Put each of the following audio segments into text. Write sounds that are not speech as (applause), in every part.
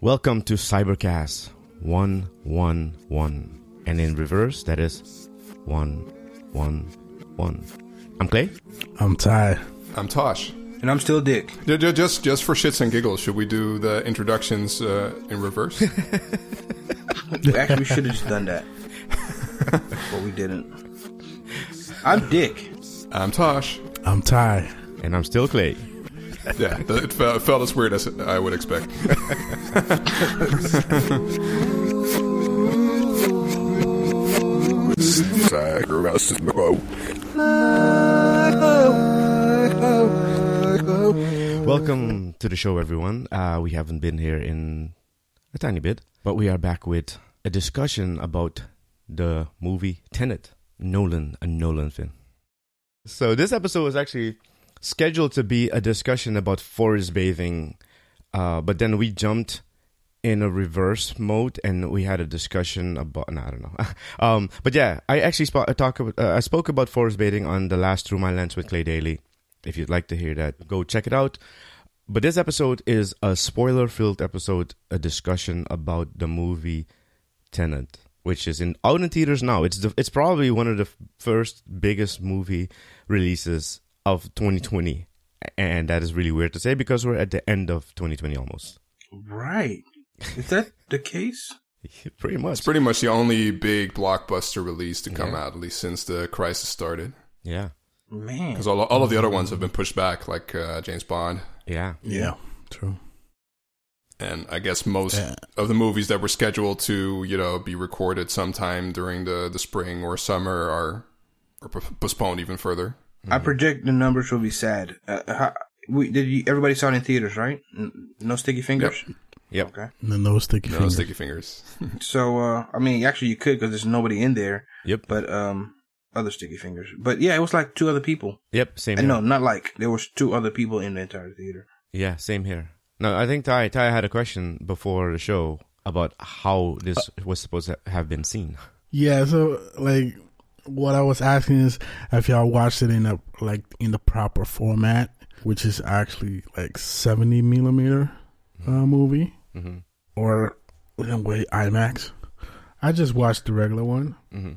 Welcome to Cybercast 111. And in reverse, that is 111. I'm Clay. I'm Ty. I'm Tosh. And I'm still Dick. Ju- ju- Just, just for shits and giggles, should we do the introductions uh, in reverse? (laughs) Actually, we should have just done that. (laughs) but we didn't. I'm Dick. I'm Tosh. I'm Ty. And I'm still Clay. Yeah, it felt, it felt as weird as I would expect. Welcome to the show, everyone. Uh, we haven't been here in a tiny bit, but we are back with a discussion about the movie Tenet, Nolan, a Nolan film. So this episode was actually scheduled to be a discussion about forest bathing, uh, but then we jumped in a reverse mode and we had a discussion about. No, I don't know. (laughs) um, but yeah, I actually sp- I talk about, uh, I spoke about forest bathing on the last Through My Lens with Clay Daly. If you'd like to hear that, go check it out. But this episode is a spoiler-filled episode, a discussion about the movie Tenet, which is in out in theaters now. It's the, it's probably one of the first biggest movie releases of 2020, and that is really weird to say because we're at the end of 2020 almost. Right. Is that the case? (laughs) Pretty much. It's pretty much the only big blockbuster release to come Yeah. out, at least since the crisis started. yeah, Man. Because all, all of the other ones have been pushed back, like uh, James Bond. yeah. Yeah, true. And I guess most Yeah. of the movies that were scheduled to, you know, be recorded sometime during the, the spring or summer are, are postponed even further. I project the numbers will be sad. Uh, how, we, did you, everybody saw it in theaters, right? N- No sticky fingers? Yep. Okay. No, no sticky No fingers. sticky fingers. (laughs) (laughs) So, uh, I mean, actually, you could because there's nobody in there, Yep. but um, other sticky fingers. But yeah, it was like two other people. Yep. Same. And Here. no, not like there was two other people in the entire theater. Yeah. Same here. No, I think Ty Ty had a question before the show about how this was supposed to have been seen. Yeah, so like what I was asking is if y'all watched it in a like in the proper format, which is actually like seventy millimeter uh, movie, hmm or in way IMAX. I just watched the regular one. hmm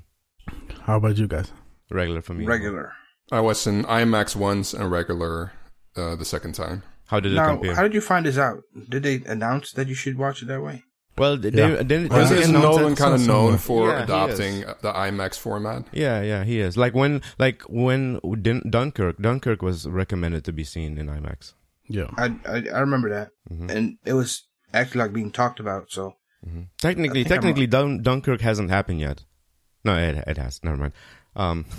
How about you guys? Regular for me. Regular. I was in IMAX once and regular uh, the second time. How did it Now, compare? how did you find this out? Did they announce that you should watch it that way? Well, they, Yeah. they, they, Well, Isn't Nolan kind of known for Yeah, adopting the IMAX format? Yeah, yeah, he is. Like when, like when Dun- Dunkirk, Dunkirk was recommended to be seen in IMAX. Yeah, I I, I remember that, Mhm. and it was actually like being talked about. So hmm Technically, I think I'm technically, Dun- Dunkirk hasn't happened yet. No, it it has. Never mind. Um, (laughs)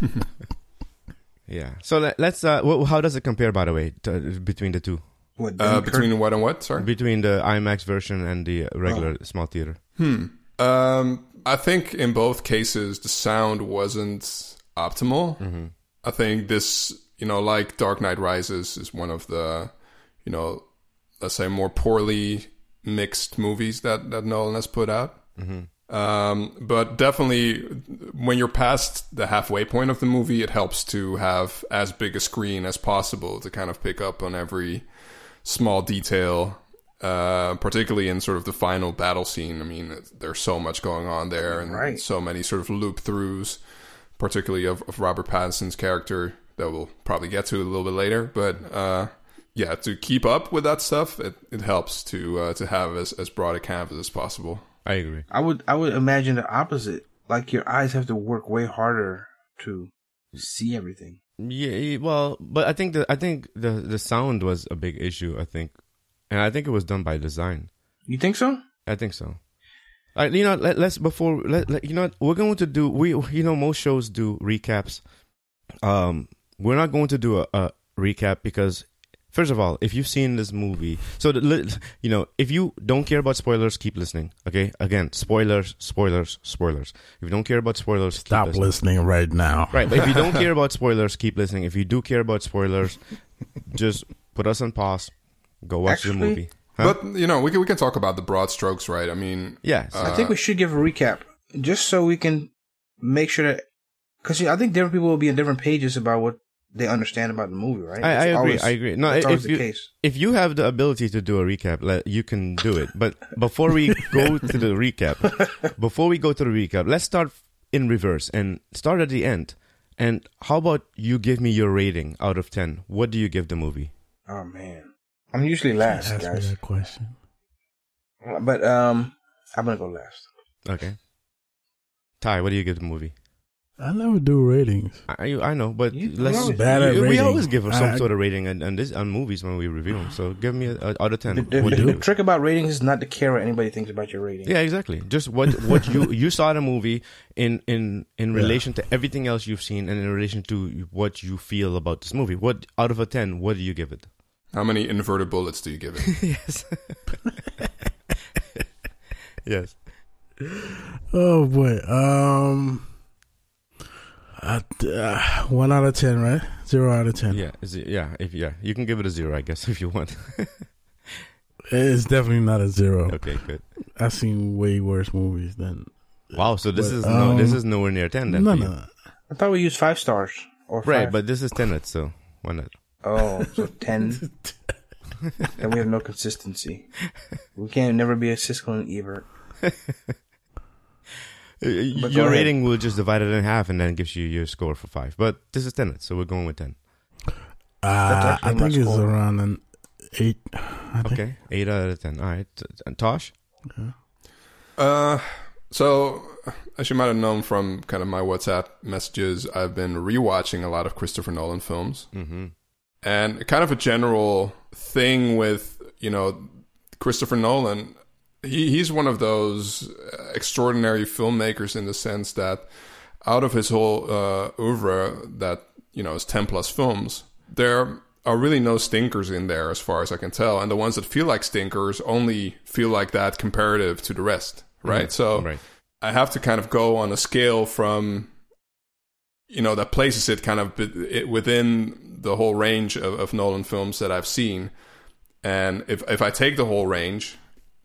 (laughs) yeah. So let, let's. Uh, wh- how does it compare, by the way, to, between the two, what? Uh, Dunkirk? between what and what? Sorry. between the IMAX version and the regular small theater? Hmm. Um, I think in both cases the sound wasn't optimal. Mm-hmm. I think this, you know, like Dark Knight Rises, is one of the, you know, let's say more poorly mixed movies that that Nolan has put out. Mm-hmm. Um, but definitely, when you're past the halfway point of the movie, it helps to have as big a screen as possible to kind of pick up on every small detail, uh, particularly in sort of the final battle scene. I mean, there's so much going on there, and Right. so many sort of loop throughs, particularly of, of Robert Pattinson's character that we'll probably get to a little bit later. But uh, yeah, to keep up with that stuff, it, it helps to uh, to have as, as broad a canvas as possible. I agree. I would I would imagine the opposite. Like your eyes have to work way harder to see everything. Yeah, well, but I think the I think the the sound was a big issue. I think, and I think it was done by design. You think so? I think so. Uh, you know, let, let's before let, let you know what, we're going to do. We you know most shows do recaps. Um, we're not going to do a, a recap because first of all, if you've seen this movie, so the, you know if you don't care about spoilers, keep listening. Okay, again, spoilers, spoilers, spoilers. If you don't care about spoilers, keep stop listening. listening right now. Right, but if you don't (laughs) care about spoilers, keep listening. If you do care about spoilers, just put us on pause. Go watch the movie. Huh? But you know, we can we can talk about the broad strokes, right? I mean, Yeah, Uh, I think we should give a recap just so we can make sure that because I think different people will be on different pages about what they understand about the movie, right? I, I agree. always- I agree. No, that's if always the you case. if you have the ability to do a recap, let, you can do it. But (laughs) before we go to the recap, (laughs) before we go to the recap, let's start in reverse and start at the end. And how about you give me your rating out of ten? What do you give the movie? Oh man, I'm usually last, Ask me guys, that question. but um, I'm gonna go last. Okay. Ty, what do you give the movie? I never do ratings. I I know, but You- let's. you always- Bad at we, we rating. always give some I- sort of rating on, on this on movies when we review them. So give me a, a, out of ten. The, the- what the- do you the trick about ratings is not to care what anybody thinks about your rating. Yeah, exactly. Just what what you you saw the movie in in in Yeah. relation to everything else you've seen, and in relation to what you feel about this movie. What out of a ten? What do you give it? How many inverted bullets do you give it? (laughs) yes. (laughs) yes. Oh boy. Um. At, uh, one out of ten, right? Zero out of ten. Yeah. Is it, yeah. If yeah, you can give it a zero, I guess, (laughs) if you want. It's definitely not a zero. okay. Good. I've seen way worse movies than. Wow. So this But, is no. This um, is nowhere near ten. Then No, no. I thought we used five stars or five. Right, but this is Tenet, so why not? oh, so (laughs) ten. then we have no consistency. We can't never be a Siskel and Ebert. (laughs) But your rating will just divide it in half and then gives you your score for five. But this is Tenet, so we're going with ten. Uh, I think it's score. around an eight. Okay, eight out of ten. All right, and Tosh. Uh, so as you might have known from kind of my WhatsApp messages, I've been rewatching a lot of Christopher Nolan films, Mm-hmm. and kind of a general thing with you know Christopher Nolan. He he's one of those uh, extraordinary filmmakers in the sense that out of his whole uh, oeuvre, that you know is ten plus films, there are really no stinkers in there as far as I can tell, and the ones that feel like stinkers only feel like that comparative to the rest, right? So right. I have to kind of go on a scale from, you know, that places it kind of it within the whole range of, of Nolan films that I've seen. And if, if I take the whole range,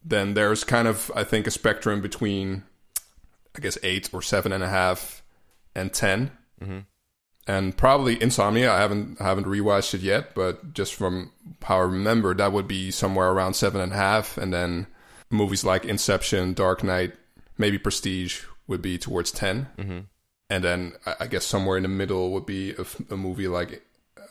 then there's kind of, I think, a spectrum between, I guess, eight or seven and a half and 10. Mhm. And probably Insomnia, I haven't I haven't rewatched it yet, but just from how I remember, that would be somewhere around seven and a half. And then movies like Inception, Dark Knight, maybe Prestige would be towards 10 Mm-hmm. and then I, guess somewhere in the middle would be a movie like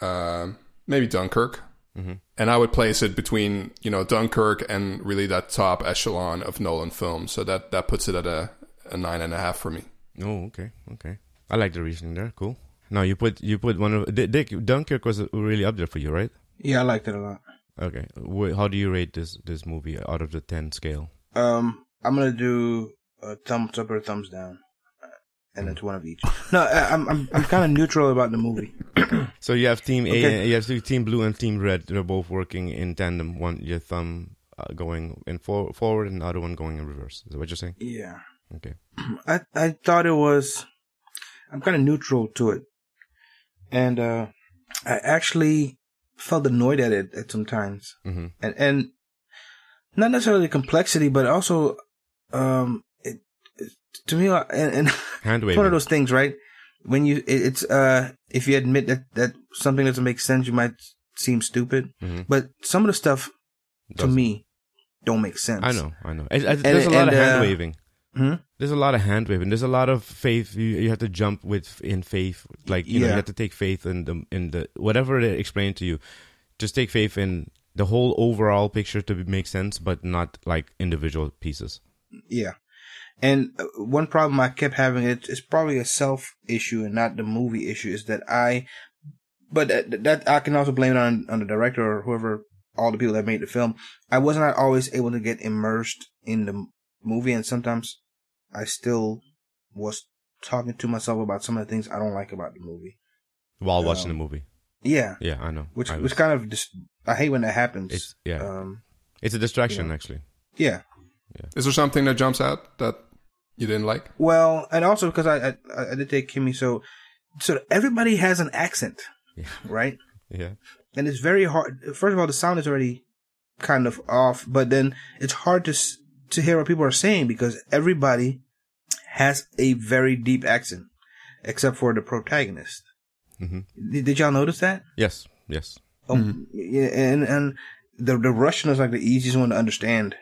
uh, maybe Dunkirk, Mm-hmm. and I would place it between you know Dunkirk and really that top echelon of Nolan films. So that that puts it at a, a nine and a half for me. Oh, okay, okay. I like the reasoning there. Cool. Now you put you put one of Dick Dunkirk was really up there for you, right? Yeah, I liked it a lot. Okay. How do you rate this this movie out of the ten scale? Um, I'm gonna do a thumbs up or a thumbs down, and it's one of each. No, I'm I'm I'm kind of neutral about the movie. (coughs) So you have Team A, Okay. you have Team Blue and Team Red. They're both working in tandem. One your thumb uh, going in for, forward, and the other one going in reverse. Is that what you're saying? Yeah, Okay. I I thought it was. I'm kind of neutral to it, and uh, I actually felt annoyed at it at some times, Mm-hmm. and and not necessarily the complexity, but also um, to me, uh, and, and Hand (laughs) it's waving. one of those things, right? When you, it, it's uh, if you admit that that something doesn't make sense, you might seem stupid. Mhm. But some of the stuff to Doesn't- me don't make sense. I know, I know. It- there's a lot of and, uh, hand waving. Hmm? There's a lot of hand waving. There's a lot of faith. You you have to jump with in faith. Like you know, you have to take faith in the in the whatever they explain to you. Just take faith in the whole overall picture to make sense, but not like individual pieces. Yeah. And uh, one problem I kept having it is probably a self issue and not the movie issue is that I, but that, that I can also blame it on on the director or whoever, all the people that made the film. I was not always able to get immersed in the movie, and sometimes I still was talking to myself about some of the things I don't like about the movie. While watching the Um, movie. Yeah, Yeah, I know. which I which was- kind of just I hate when that happens. it's yeah, Um, it's a distraction you know. actually. yeah. Is there something that jumps out that you didn't like? Well, and also because I I, I did take Kimmy, so so everybody has an accent, Yeah. right? (laughs) Yeah, And it's very hard. First of all, the sound is already kind of off, but then it's hard to s- to hear what people are saying because everybody has a very deep accent, except for the protagonist. Mm-hmm. Did, did y'all notice that? Yes, yes. Oh, yeah, and and the the Russian is like the easiest one to understand,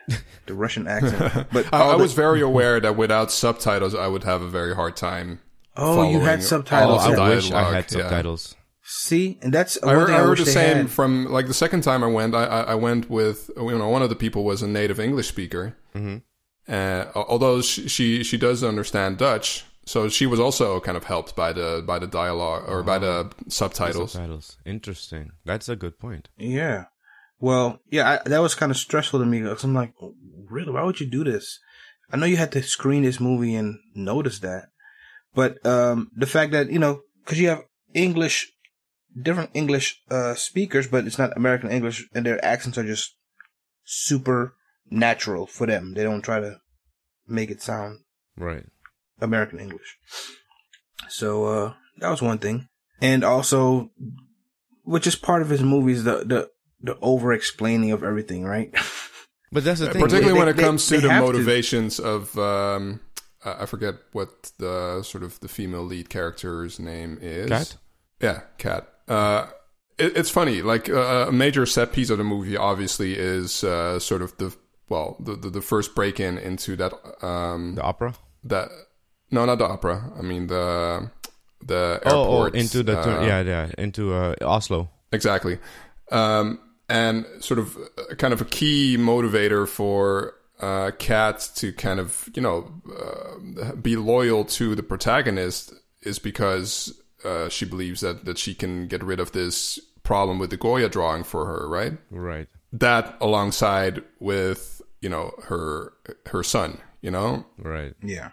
the Russian (laughs) accent. But I, I the- was very aware that without subtitles, I would have a very hard time. oh, you had subtitles. I the wish I had yeah. subtitles. See, and that's I heard, thing I heard the same had. from like the second time I went. I, I, I went with you know one of the people was a native English speaker, hmm uh, although she, she she does understand Dutch, so she was also kind of helped by the by the dialogue or by the subtitles. Subtitles. Interesting. That's a good point. Yeah. Well, yeah, I, that was kind of stressful to me because I'm like, really, why would you do this? I know you had to screen this movie and notice that, but um, the fact that you know, because you have English, different English uh, speakers, but it's not American English, and their accents are just super natural for them. They don't try to make it sound Right. American English. So uh that was one thing. And also which is part of his movies the the the over explaining of everything, right? (laughs) But that's the thing. particularly They- when it they- comes to they the have to. motivations of um I I forget what the sort of the female lead character's name is. Kat? Yeah, Kat. Uh, it, it's funny. Like uh, a major set piece of the movie, obviously, is uh, sort of the well, the the, the first break in into that um the opera. that no, not the opera. I mean the the Oh, oh, into the uh, yeah, yeah, into uh, Oslo. Exactly. Um, and sort of kind of a key motivator for uh, Kat to kind of, you know, uh, be loyal to the protagonist is because uh, she believes that, that she can get rid of this problem with the Goya drawing for her, right? Right. That alongside with, you know, her her son, you know? Right. yeah.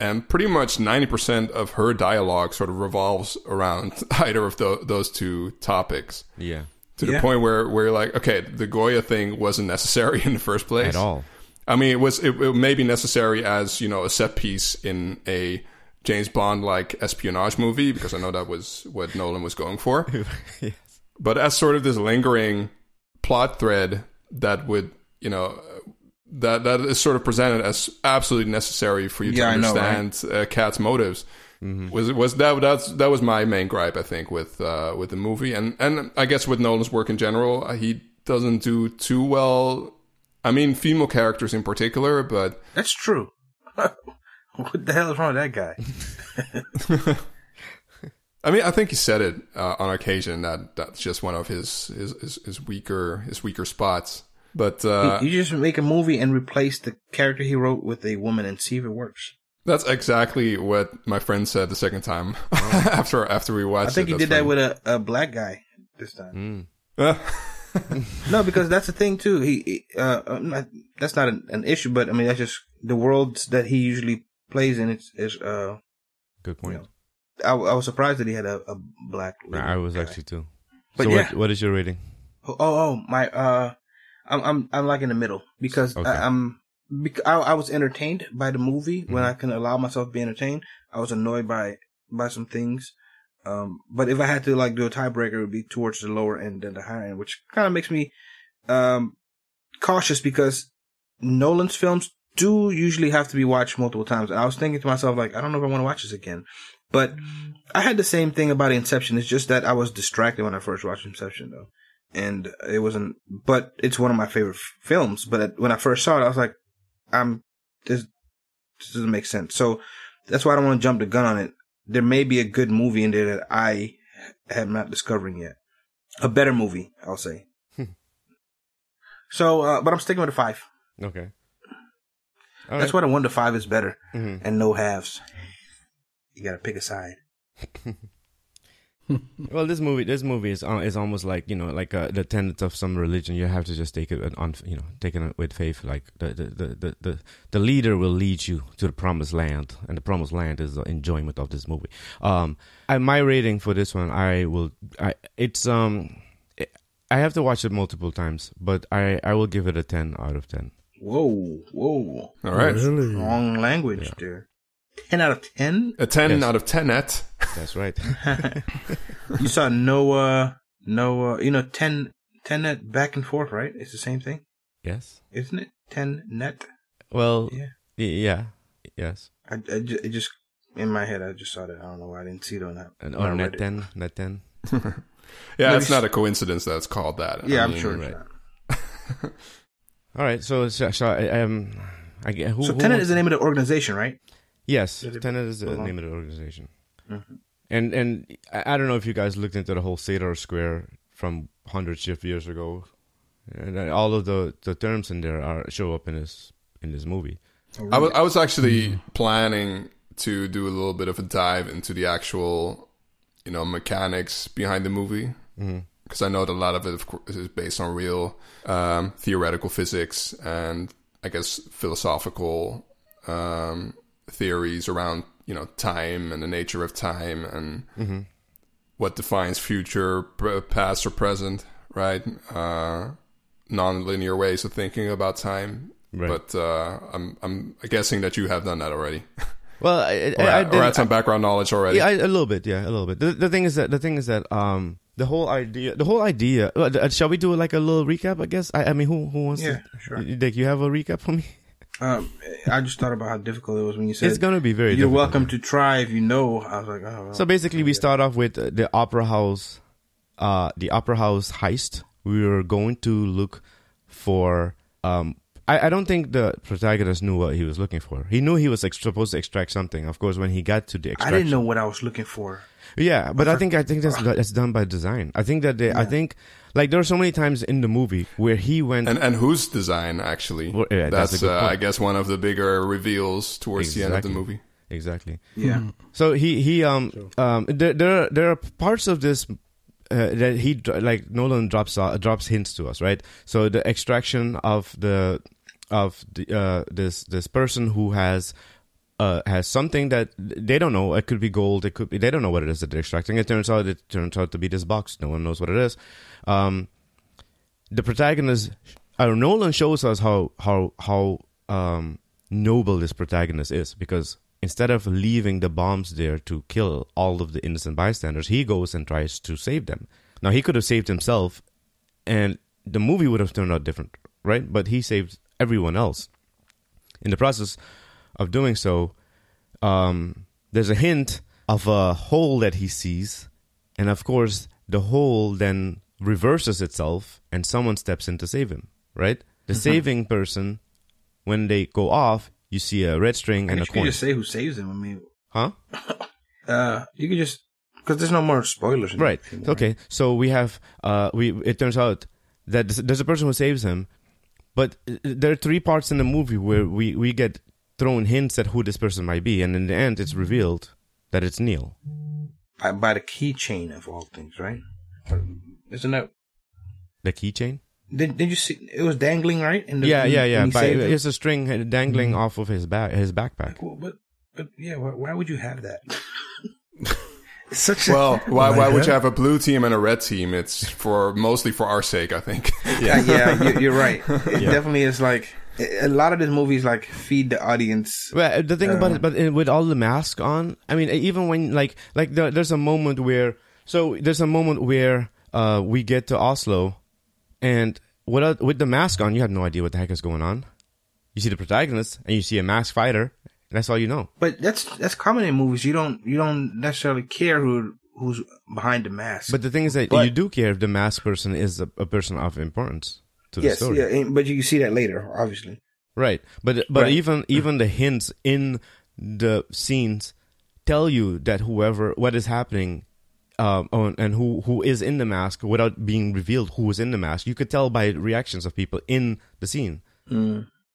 and pretty much 90% of her dialogue sort of revolves around (laughs) either of tho- those two topics Yeah. To the Yeah. point where we're like okay the goya thing wasn't necessary (laughs) in the first place At all. i mean it was it, it may be necessary as you know a set piece in a james bond like espionage movie because i know that was what nolan was going for (laughs) yes. but as sort of this lingering plot thread that would you know that that is sort of presented as absolutely necessary for you Yeah, to know, right? understand uh, Kat's motives Mm-hmm. was was that that's that was my main gripe I think with uh, with the movie and and I guess with Nolan's work in general uh, he doesn't do too well I mean female characters in particular but That's true. (laughs) what the hell is wrong with that guy? (laughs) I mean, I think he said it uh, on occasion that that's just one of his his, his, his weaker his weaker spots. But uh, you just make a movie and replace the character he wrote with a woman and see if it works. That's exactly what my friend said the second time (laughs) after after we watched. I think it. he did that with a, a black guy this time. Mm. (laughs) No, because that's the thing too. He, he uh, that's not an, an issue, but I mean that's just the worlds that he usually plays in. It's is uh, Good point. Yeah. I, I was surprised that he had a, a black. I was guy. actually too. But so yeah. what, what is your rating? Oh, oh, my. Uh, I'm I'm I'm like in the middle because Okay. I, I'm. I, I was entertained by the movie when Mhm. I can allow myself to be entertained. I was annoyed by by some things. Um, but if I had to like do a tiebreaker, it would be towards the lower end than the higher end, which kind of makes me um cautious because Nolan's films do usually have to be watched multiple times. And I was thinking to myself, like, I don't know if I want to watch this again. But I had the same thing about Inception. It's just that I was distracted when I first watched Inception, though. And it wasn't, but it's one of my favorite f- films. But when I first saw it, I was like, I'm, this, this doesn't make sense. So that's why I don't want to jump the gun on it. There may be a good movie in there that I am not discovering yet. A better movie, I'll say. (laughs) so, uh, but I'm sticking with a five. Okay. All That's right. why the one to five is better Mhm. and no halves. You gotta pick a side. (laughs) (laughs) Well, this movie, this movie is uh, is almost like you know, like uh, the tenets of some religion. You have to just take it on, you know, take it with faith. Like the the, the, the, the the leader will lead you to the promised land, and the promised land is the enjoyment of this movie. Um, I, my rating for this one, I will, I it's um, I have to watch it multiple times, but I I will give it a ten out of ten. Whoa, whoa. All right, Really? Wrong language there. 10 out of 10? a ten Yes. out of ten net. That's right. (laughs) you saw no, uh, no, uh, you know, 10, 10 net back and forth, right? It's the same thing, yes. isn't it? 10 net? Well, Yeah. y- yeah. Yes. I, I ju- it just in my head, I just saw that. I don't know why I didn't see it on that. And, or read Net it. 10, Net 10. (laughs) Yeah, Maybe it's not a coincidence that it's called that. Yeah, I I'm mean, sure. it's right. not. (laughs) All right, so, so, so um, I get who, So who Tenet wants- is the name of the organization, right? Yes, Did Tenet is the name of the organization. Mhm. And and I I don't know if you guys looked into the whole Sator Square from hundreds of years ago, and uh, all of the, the terms in there are show up in this in this movie. I was, I was actually planning to do a little bit of a dive into the actual, you know, mechanics behind the movie Mhm. because I know that a lot of it, of course, is based on real um, theoretical physics and I guess philosophical um, theories around, you know, time and the nature of time and Mm-hmm. what defines future, past, or present, right? Uh, non-linear ways of thinking about time. Right. But uh, I'm I'm guessing that you have done that already, (laughs) well, I, or, I, I or had some background knowledge already. yeah, I, a little bit, yeah, a little bit. The, the thing is that the thing is that um the whole idea the whole idea. uh, uh, shall we do like a little recap? I guess. I, I mean, who who wants Yeah, to? sure. Dick, you have a recap for me? (laughs) Um, I just thought about how difficult it was when you said It's gonna be very. you're welcome to try if you know. I was like, oh. Well. So basically, we start off with the opera house, uh, the opera house heist. We were going to look for. Um, I, I don't think the protagonist knew what he was looking for. He knew he was ex- supposed to extract something. Of course, when he got to the I didn't know what I was looking for. Yeah, but I think I think that's that's done by design. I think that they, I think like there are so many times in the movie where he went. and and whose design actually? Well, yeah, that's a that's good uh. I guess one of the bigger reveals towards the end of the movie. exactly. Yeah. So he he um um there there are, there are parts of this uh, that he like Nolan drops uh, drops hints to us, right? So the extraction of the of the uh this this person who has uh has something that they don't know. It could be gold. It could be they don't know what it is that they're extracting. It turns out it turns out to be this box. No one knows what it is. Um, the protagonist, uh, Nolan shows us how how how um, noble this protagonist is because instead of leaving the bombs there to kill all of the innocent bystanders, he goes and tries to save them. Now he could have saved himself, and the movie would have turned out different, right? But he saved everyone else. In the process of doing so, um, there's a hint of a hole that he sees, and of course, the hole then reverses itself, and someone steps in to save him. Right? The saving person, when they go off, you see a red string I and a guess you coin. just say who saves him. I mean, Huh? (laughs) uh, you can just because there's no more spoilers. Right. film, Okay. So we have uh we it turns out that there's- there's a person who saves him, but uh, there are three parts in the movie where we we get thrown hints at who this person might be, and in the end, it's revealed that it's Neil. By, by the keychain of all things, right? Isn't that? The keychain. Did, did you see? It was dangling, right? In the, Yeah, yeah, yeah. By, it's a string dangling off of his back, his backpack. Cool, but but yeah, why, why would you have that? (laughs) it's such a Well, (laughs) why why would you have a blue team and a red team? It's for mostly for our sake, I think. yeah, yeah, (laughs) you, you're right. It definitely is like a lot of these movies like feed the audience. Well, the thing about Uh, it, but uh, with all the mask on, I mean, even when like like there, there's a moment where so there's a moment where uh we get to Oslo, and without with the mask on, you have no idea what the heck is going on. You see the protagonist, and you see a masked fighter. And that's all you know. But that's that's common in movies. You don't you don't necessarily care who who's behind the mask. But the thing is that But- you do care if the masked person is a, a person of importance to the yes, story. yeah, and- but you see that later, obviously. Right. But but Right. even even the hints in the scenes tell you that whoever what is happening um on- and who who is in the mask without being revealed who is in the mask. You could tell by reactions of people in the scene.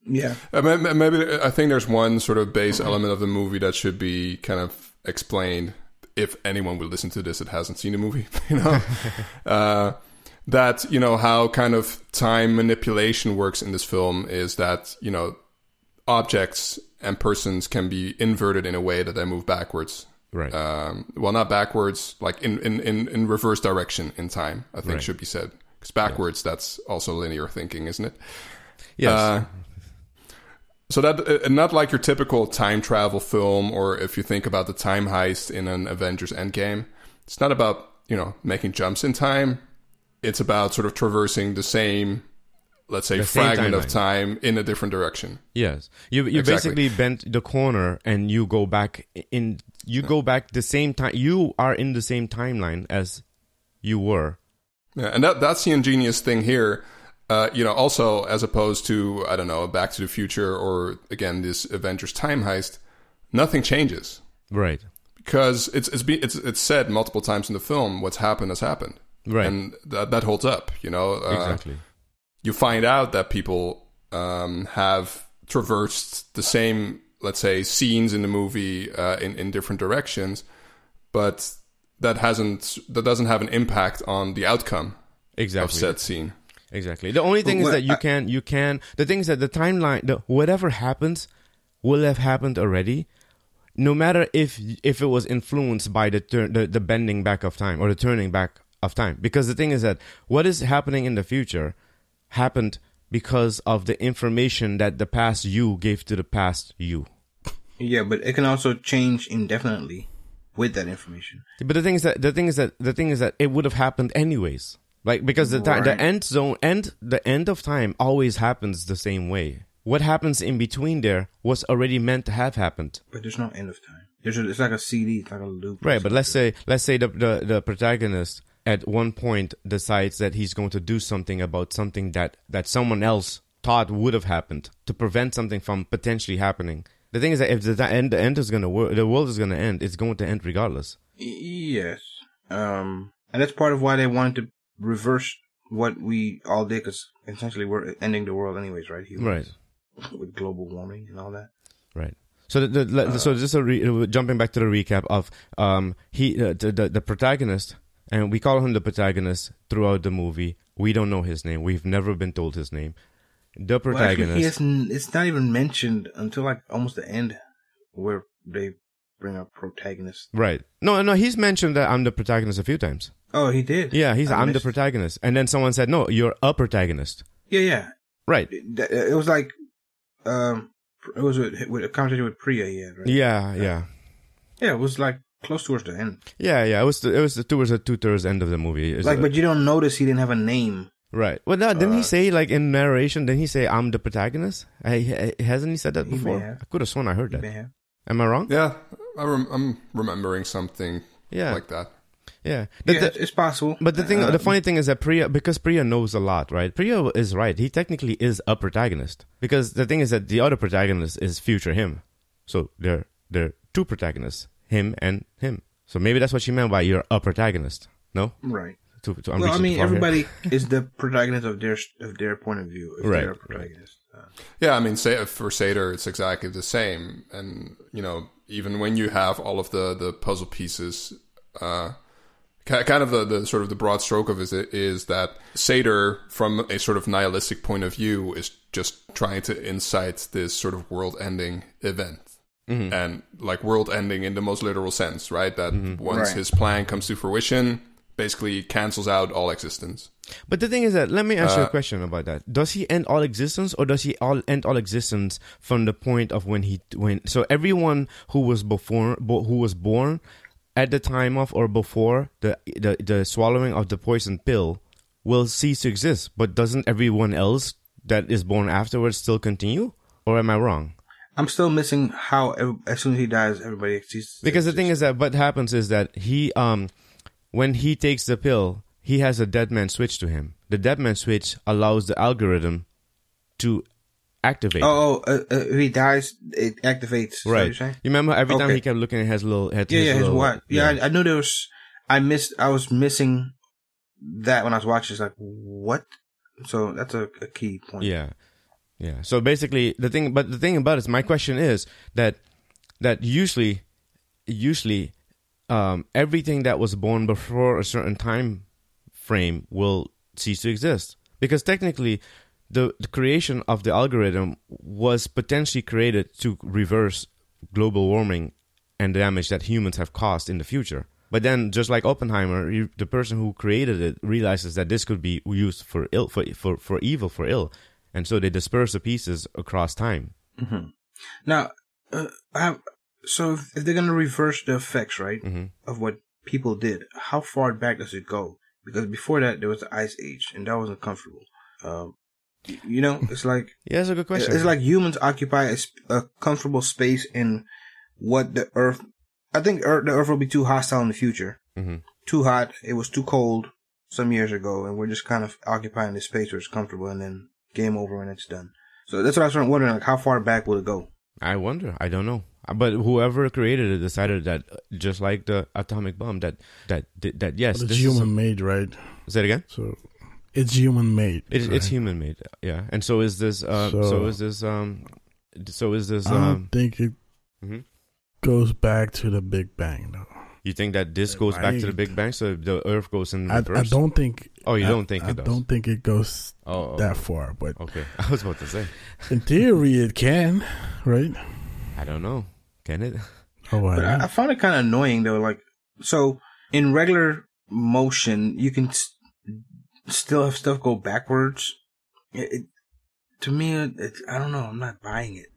Yeah, Uh, may- may- Maybe I think there's one sort of base element of the movie that should be kind of explained. If anyone will listen to this that hasn't seen the movie, (laughs) you know, (laughs) uh, that you know how kind of time manipulation works in this film is that you know objects and persons can be inverted in a way that they move backwards. Right. Um, well, not backwards, like in, in, in, in reverse direction in time. I think Right. should be said because backwards that's also linear thinking, isn't it? yes. Uh, so that uh, not like your typical time travel film, or if you think about the time heist in an Avengers Endgame, it's not about you know making jumps in time. It's about sort of traversing the same let's say The fragment of time in a different direction. Yes, you you Exactly. basically bent the corner and you go back in. You go back the same time. You are in the same timeline as you were. Yeah, and that that's the ingenious thing here. Uh, you know, also as opposed to I don't know, Back to the Future or again this Avengers time heist, nothing changes Right. because it's it's be, it's it's said multiple times in the film what's happened has happened, Right. and that that holds up. You know, uh, exactly. you find out that people um, have traversed the same, let's say, scenes in the movie uh, in in different directions, but that hasn't that doesn't have an impact on the outcome of Exactly. said scene. Exactly. The only thing is that you I- can you can the thing is that the timeline the whatever happens will have happened already. No matter if if it was influenced by the turn the, the bending back of time or the turning back of time. Because the thing is that what is happening in the future happened because of the information that the past you gave to the past you. Yeah, but it can also change indefinitely with that information. But the thing is that the thing is that the thing is that it would have happened anyways. Like because the time the end zone end the end of time always happens the same way. What happens in between there was already meant to have happened. But there's no end of time. There's a, it's like a CD, it's like a loop. Right, but let's say let's say the, the the protagonist at one point decides that he's going to do something about something that that someone else thought would have happened to prevent something from potentially happening. The thing is that if the end the end is gonna work, the world is gonna end. It's going to end regardless. Yes. Um, and that's part of why they wanted to reverse what we all did, because essentially we're ending the world anyways, right? Humans, With global warming and all that. Right. So the, the, the so just a re, jumping back to the recap of um he uh, the, the the protagonist and we call him the protagonist throughout the movie. We don't know his name. We've never been told his name. The Well, actually, protagonist. he hasn't, it's not even mentioned until like almost the end, where they bring up protagonist. right. No, no, he's mentioned that I'm the protagonist a few times. Oh, he did. Yeah, he's I I'm the protagonist. And then someone said, "No, you're a protagonist." Yeah, yeah. Right. It, it was like, um, it was with, with a conversation with Priya. Yeah, right. Yeah, yeah. Yeah, it was like close towards the end. Yeah, yeah. It was the, it was the, towards the two thirds end of the movie. It's Like, a- but you don't notice he didn't have a name. right. Well, no, didn't he uh, say like in narration? Didn't he say I'm the protagonist? I, I- hasn't he said that He before? I could have sworn I heard He that. Am I wrong? Yeah, I rem- I'm remembering something Yeah, like that. yeah. The- Yeah, the- it's, it's possible. but the thing, Uh, the funny thing is that Priya, because Priya knows a lot, right? Priya is right. He technically is a protagonist because the thing is that the other protagonist is future him. So they're they're two protagonists, him and him. So maybe that's what she meant by you're a protagonist. No, right. to, to, I'm well, I mean, too far here. everybody (laughs) is the protagonist of their of their point of view. If Right, they're a right. Uh, Yeah, I mean, say for Sator, it's exactly the same, and you know, even when you have all of the the puzzle pieces, uh, kind of the, the sort of the broad stroke of it is that Sator, from a sort of nihilistic point of view, is just trying to incite this sort of world-ending event. Mm-hmm. And like world ending in the most literal sense, right? That Mm-hmm. once Right. his plan comes to fruition, basically cancels out all existence. But the thing is that let me ask you a Uh, question about that. Does he end all existence, or does he all end all existence from the point of when he when? So everyone who was before bo- who was born at the time of or before the the the swallowing of the poison pill will cease to exist. But doesn't everyone else that is born afterwards still continue? Or am I wrong? I'm still missing how as soon as he dies, everybody sees. Because the thing is that what happens is that he um when he takes the pill, he has a dead man switch to him. The dead man switch allows the algorithm to activate. Oh, oh uh, uh, if he dies, it activates. is that what right. You remember every time he kept looking at his little at Yeah, his yeah, his little, watch. Yeah, I, I knew there was. I missed. I was missing that when I was watching. It's like what? So that's a, a key point. Yeah. Yeah. So basically the thing but the thing about it is my question is that that usually usually um everything that was born before a certain time frame will cease to exist. Because technically the, the creation of the algorithm was potentially created to reverse global warming and damage that humans have caused in the future. But then, just like Oppenheimer, the person who created it realizes that this could be used for ill, for for, for evil, for ill, and so they disperse the pieces across time. hmm Now, uh, I have, so if, if they're gonna reverse the effects, right, hmm of what people did, how far back does it go? Because before that, there was the Ice Age, and that wasn't comfortable. Um, You know, it's (laughs) like Yeah, that's a good question. it's like humans occupy a, a comfortable space in what the Earth. I think Earth, the Earth will be too hostile in the future. Mhm. Too hot. It was too cold some years ago, and we're just kind of occupying this space where it's comfortable, and then game over and it's done. So that's what I was wondering. Like, how far back will it go? I wonder. I don't know. But whoever created it decided that, uh, just like the atomic bomb, that that that, that yes, But it's is human made, right? a- say it again. So it's human made. It, It's human made. Yeah, and so is this. Uh, so, So- is this. Um, so is this. I don't Um, think it mhm. goes back to the Big Bang, though. You think that this goes back to the Big Bang, so the Earth goes in I, reverse? I don't think. Oh, you I- don't think I it does? I don't think it goes Oh, oh, that far, but okay. (laughs) I was about to say. in theory, it can, right? I don't know. Can it? Oh, I But I, I found it kind of annoying though. Like, so in regular motion, you can s- still have stuff go backwards. It, it, to me, it, it's I don't know. I'm not buying it.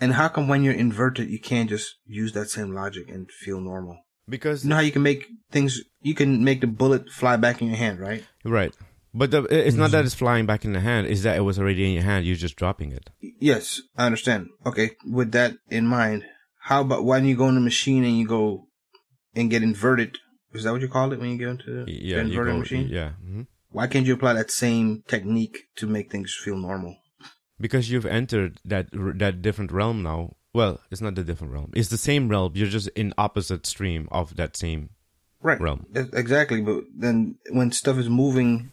And how come when you're inverted, you can't just use that same logic and feel normal? Because You know how you can make things, you can make the bullet fly back in your hand, right? right. But the, it's not Mm-hmm. that it's flying back in the hand. It's that it was already in your hand. You're just dropping it. Yes, I understand. Okay, with that in mind, how about when you go in the machine and you go and get inverted? Is that what you call it when you get into the Yeah, you inverted go. machine? Yeah. mhm. Why can't you apply that same technique to make things feel normal? Because you've entered that that different realm now. Well, it's not the different realm. It's the same realm. You're just in opposite stream of that same Right. realm. Exactly, but then when stuff is moving,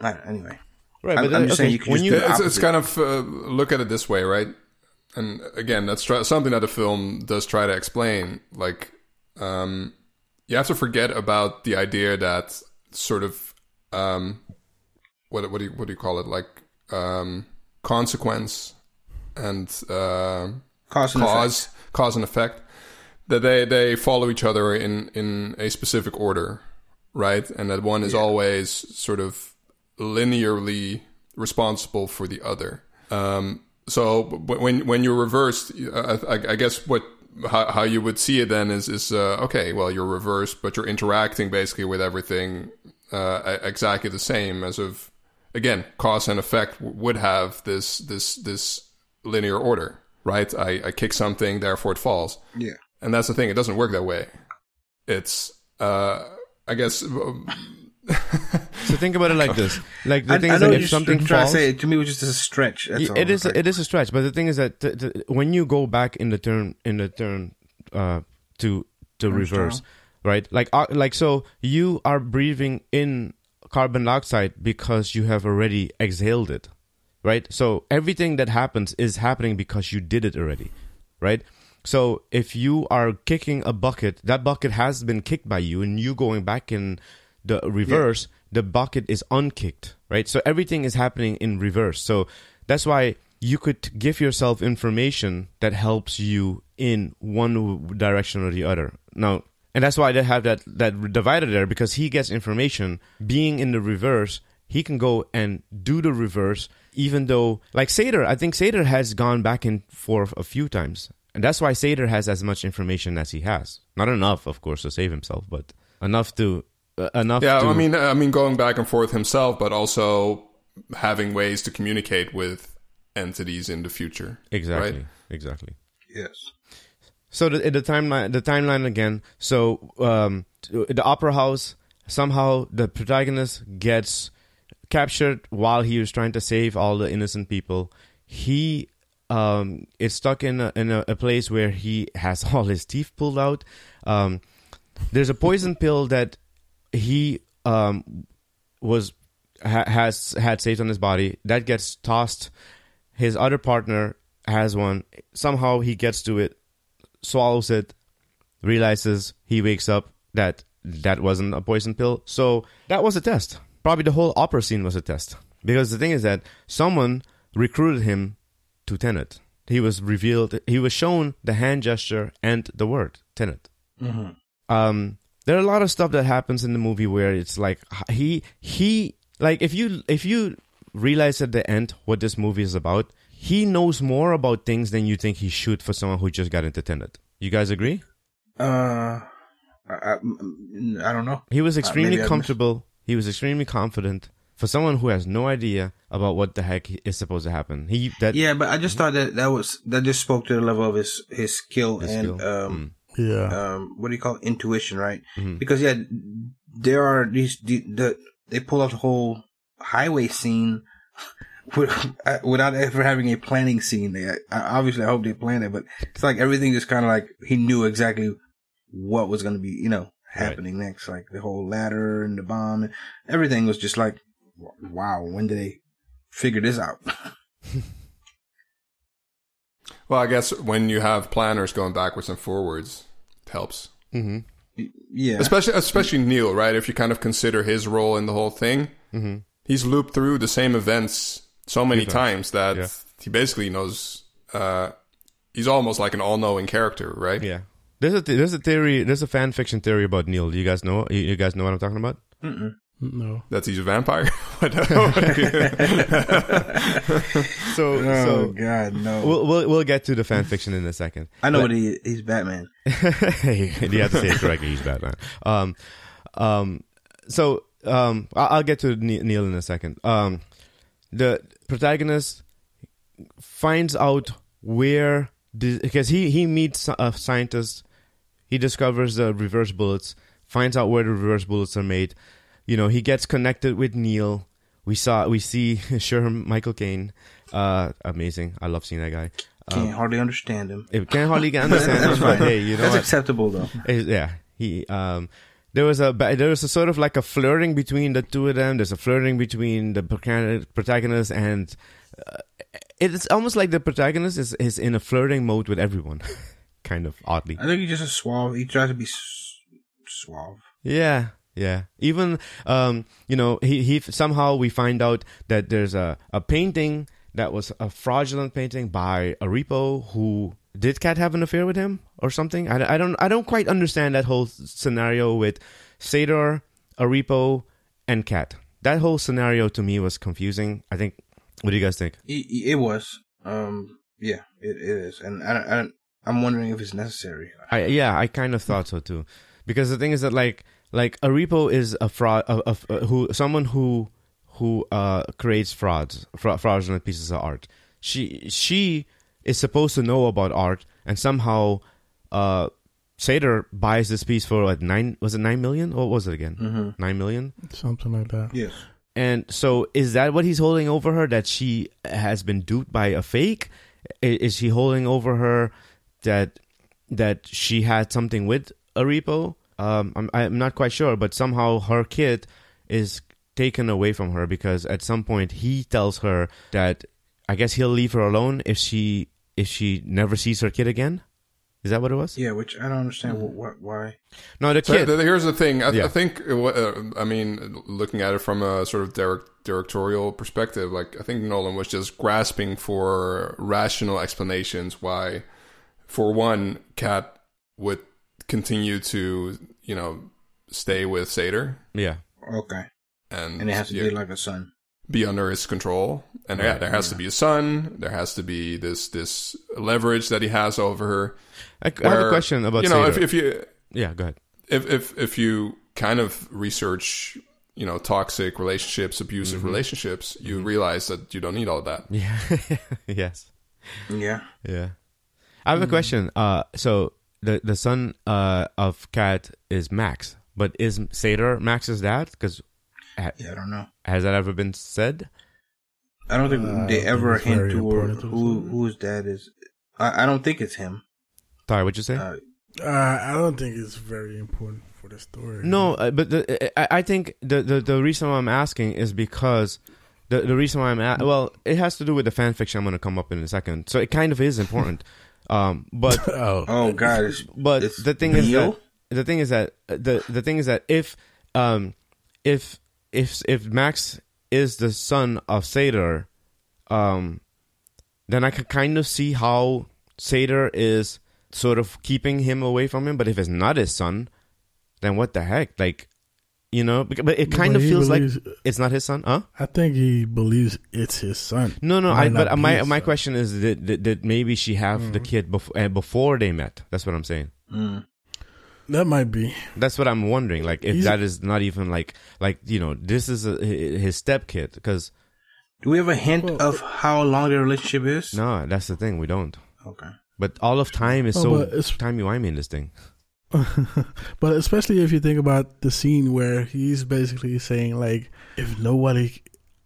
anyway. Right. I'm- but I'm then- just saying okay, you can when just you it's, it's kind of uh, look at it this way, right? And again, that's try- something that the film does try to explain. Like, um, you have to forget about the idea that sort of um, what what do you what do you call it? Like um, consequence and uh, Cause and cause cause and effect. That they they follow each other in in a specific order right? And that one is always sort of linearly responsible for the other. Um so when when you're reversed I, I, I guess what how, how you would see it then is is uh, okay well you're reversed but you're interacting basically with everything uh, exactly the same as of again cause and effect would have this this this linear order right I, I kick something therefore it falls Yeah. and that's the thing it doesn't work that way it's uh i guess um, (laughs) so think about it like this. Like the I, thing I is know that if something trying falls, to say. To me, it was just a stretch. That's Y- all. it is Like, it is a stretch, but the thing is that t- t- when you go back in the turn in the turn uh, to to Turn reverse, strong. right? Like uh, like so you are breathing in carbon dioxide because you have already exhaled it, right? So everything that happens is happening because you did it already, right? So if you are kicking a bucket, that bucket has been kicked by you, and you going back in the reverse, the bucket is unkicked, right? So everything is happening in reverse. So that's why you could give yourself information that helps you in one direction or the other. Now, and that's why they have that that divider there because he gets information being in the reverse. He can go and do the reverse, even though, like Sator, I think Sator has gone back and forth a few times, and that's why Sator has as much information as he has. Not enough, of course, to save himself, but enough to uh, enough. yeah to, i mean i mean going back and forth himself but also having ways to communicate with entities in the future exactly, right? exactly. yes. So the the timeline the timeline again. So um, the opera house somehow the protagonist gets captured while he was trying to save all the innocent people. He um, is stuck in a, in a, a place where he has (laughs) all his teeth pulled out. Um, there's a poison pill that he um, was ha- has had saved on his body that gets tossed. His other partner has one. Somehow he gets to it swallows it, realizes he wakes up that that wasn't a poison pill. So that was a test. Probably the whole opera scene was a test. Because the thing is that someone recruited him to Tenet. He was revealed, he was shown the hand gesture and the word Tenet. Um, there are a lot of stuff that happens in the movie where it's like he he like if you if you realize at the end what this movie is about, he knows more about things than you think he should for someone who just got into Tenet. You guys agree? Uh, I, I, I don't know. He was extremely maybe I missed- comfortable. He was extremely confident for someone who has no idea about what the heck is supposed to happen. He that Yeah, but I just thought that that was that just spoke to the level of his his skill his and skill. um Yeah. um what do you call it? intuition, right? Mhm. Because yeah, there are these the, the they pull off the whole highway scene (laughs) uh, without ever having a planning scene. They, obviously, I hope they planned it, but it's like everything just kind of like he knew exactly what was going to be, you know, happening next. Like the whole ladder and the bomb, everything was just like, wow. When did they figure this out? (laughs) Well, I guess when you have planners going backwards and forwards, it helps. hmm yeah, Especially, especially Neil, right? If you kind of consider his role in the whole thing, hmm he's looped through the same events so many Few times that Yeah. he basically knows. Uh, he's almost like an all-knowing character, right? Yeah. There's a th- there's a theory there's a fan fiction theory about Neil. Do you guys know? You, you guys know what I'm talking about? Mm-mm. no. That he's a vampire. (laughs) (laughs) So oh so God, no! we'll, we'll we'll get to the fan fiction in a second. I know But- what he he's Batman. (laughs) you have to say it correctly. He's Batman. Um, um, so um, I- I'll get to Neil in a second. Um, the protagonist finds out where because he he meets a scientist. He discovers the reverse bullets. Finds out where the reverse bullets are made. You know, he gets connected with Neil. We saw we see (laughs) sure Michael Caine. Uh, amazing. I love seeing that guy. Can't Um, hardly understand him. it can't hardly get understand him, That's but (laughs) hey, you know That's what? acceptable though. Yeah he um there was a there was a sort of like a flirting between the two of them there's a flirting between the protagonist and uh, it's almost like the protagonist is, is in a flirting mode with everyone (laughs) kind of oddly I think he's just a suave. He tries to be suave. yeah yeah even um you know he he somehow we find out that there's a a painting that was a fraudulent painting by Arepo who did Kat have an affair with him or something i, I don't i don't quite understand that whole scenario with Sator Arepo, and Kat that whole scenario to me was confusing i think what do you guys think It, it was. Um. Yeah. It, it is, and I, I, don't- I'm wondering if it's necessary. I yeah, I kind of thought so too, because the thing is that like like Arepo is a fraud of, of uh, who someone who who uh creates frauds fra- fraudulent pieces of art. She she is supposed to know about art, and somehow uh Sator buys this piece for what nine was it nine million? What was it again? Mm-hmm. Nine million. Something like that. Yes. And so, is that what he's holding over her? That she has been duped by a fake? Is he holding over her that that she had something with Arepo? Um, I'm I'm not quite sure, but somehow her kid is taken away from her because at some point he tells her that I guess he'll leave her alone if she if she never sees her kid again. Is that what it was? Yeah. Which I don't understand. What? what why? No, the So kid. th- here's the thing. I, Yeah. I think, uh, uh, I mean, looking at it from a sort of direct, directorial perspective, like I think Nolan was just grasping for rational explanations why, for one, Kat would continue to, you know, stay with Sator yeah. Okay. and, And it has to yeah, be like a son. be under his control. And yeah, there has to be a son. There has to be this this leverage that he has over her. I, I have a question about you know Sator. if, if you yeah, go ahead. if if if you kind of research you know toxic relationships abusive Mm-hmm. relationships you realize that you don't need all of that Yeah. (laughs) yes. Yeah. Yeah. I have a question. Uh, so the the son uh of Kat is Max, but is Sator Max's dad? Because Yeah. I don't know. has that ever been said? I don't think Uh, they ever think it's hint very to important who whose dad is. I, I don't think it's him. Sorry, what'd you say? Uh, Uh, I don't think it's very important for the story. no, uh, but the, I, I think the, the the reason why I'm asking is because the the reason why I'm at well, it has to do with the fan fiction I'm going to come up in a second. So it kind of is important. (laughs) um, but (laughs) oh, oh God. But it's the thing is that the thing is that the the thing is that if um if if if Max is the son of Sator, um, then I can kind of see how Sator is sort of keeping him away from him. But if it's not his son, then what the heck? Like, you know, but it kind But of he feels like it's not his son, huh? I think he believes it's his son. No, no. I, but my my son. question is that, that, that maybe she have the kid before uh, before they met. That's what I'm saying. Mm. That might be. That's what I'm wondering. Like, if He's- that is not even like, like you know, this is a, his step kid. Because Do we have a hint Well, of how long their relationship is? no, that's the thing. We don't. Okay. But all of time is Oh, so but it's- timey wimey in this thing. (laughs) but especially if you think about the scene where he's basically saying like, if nobody,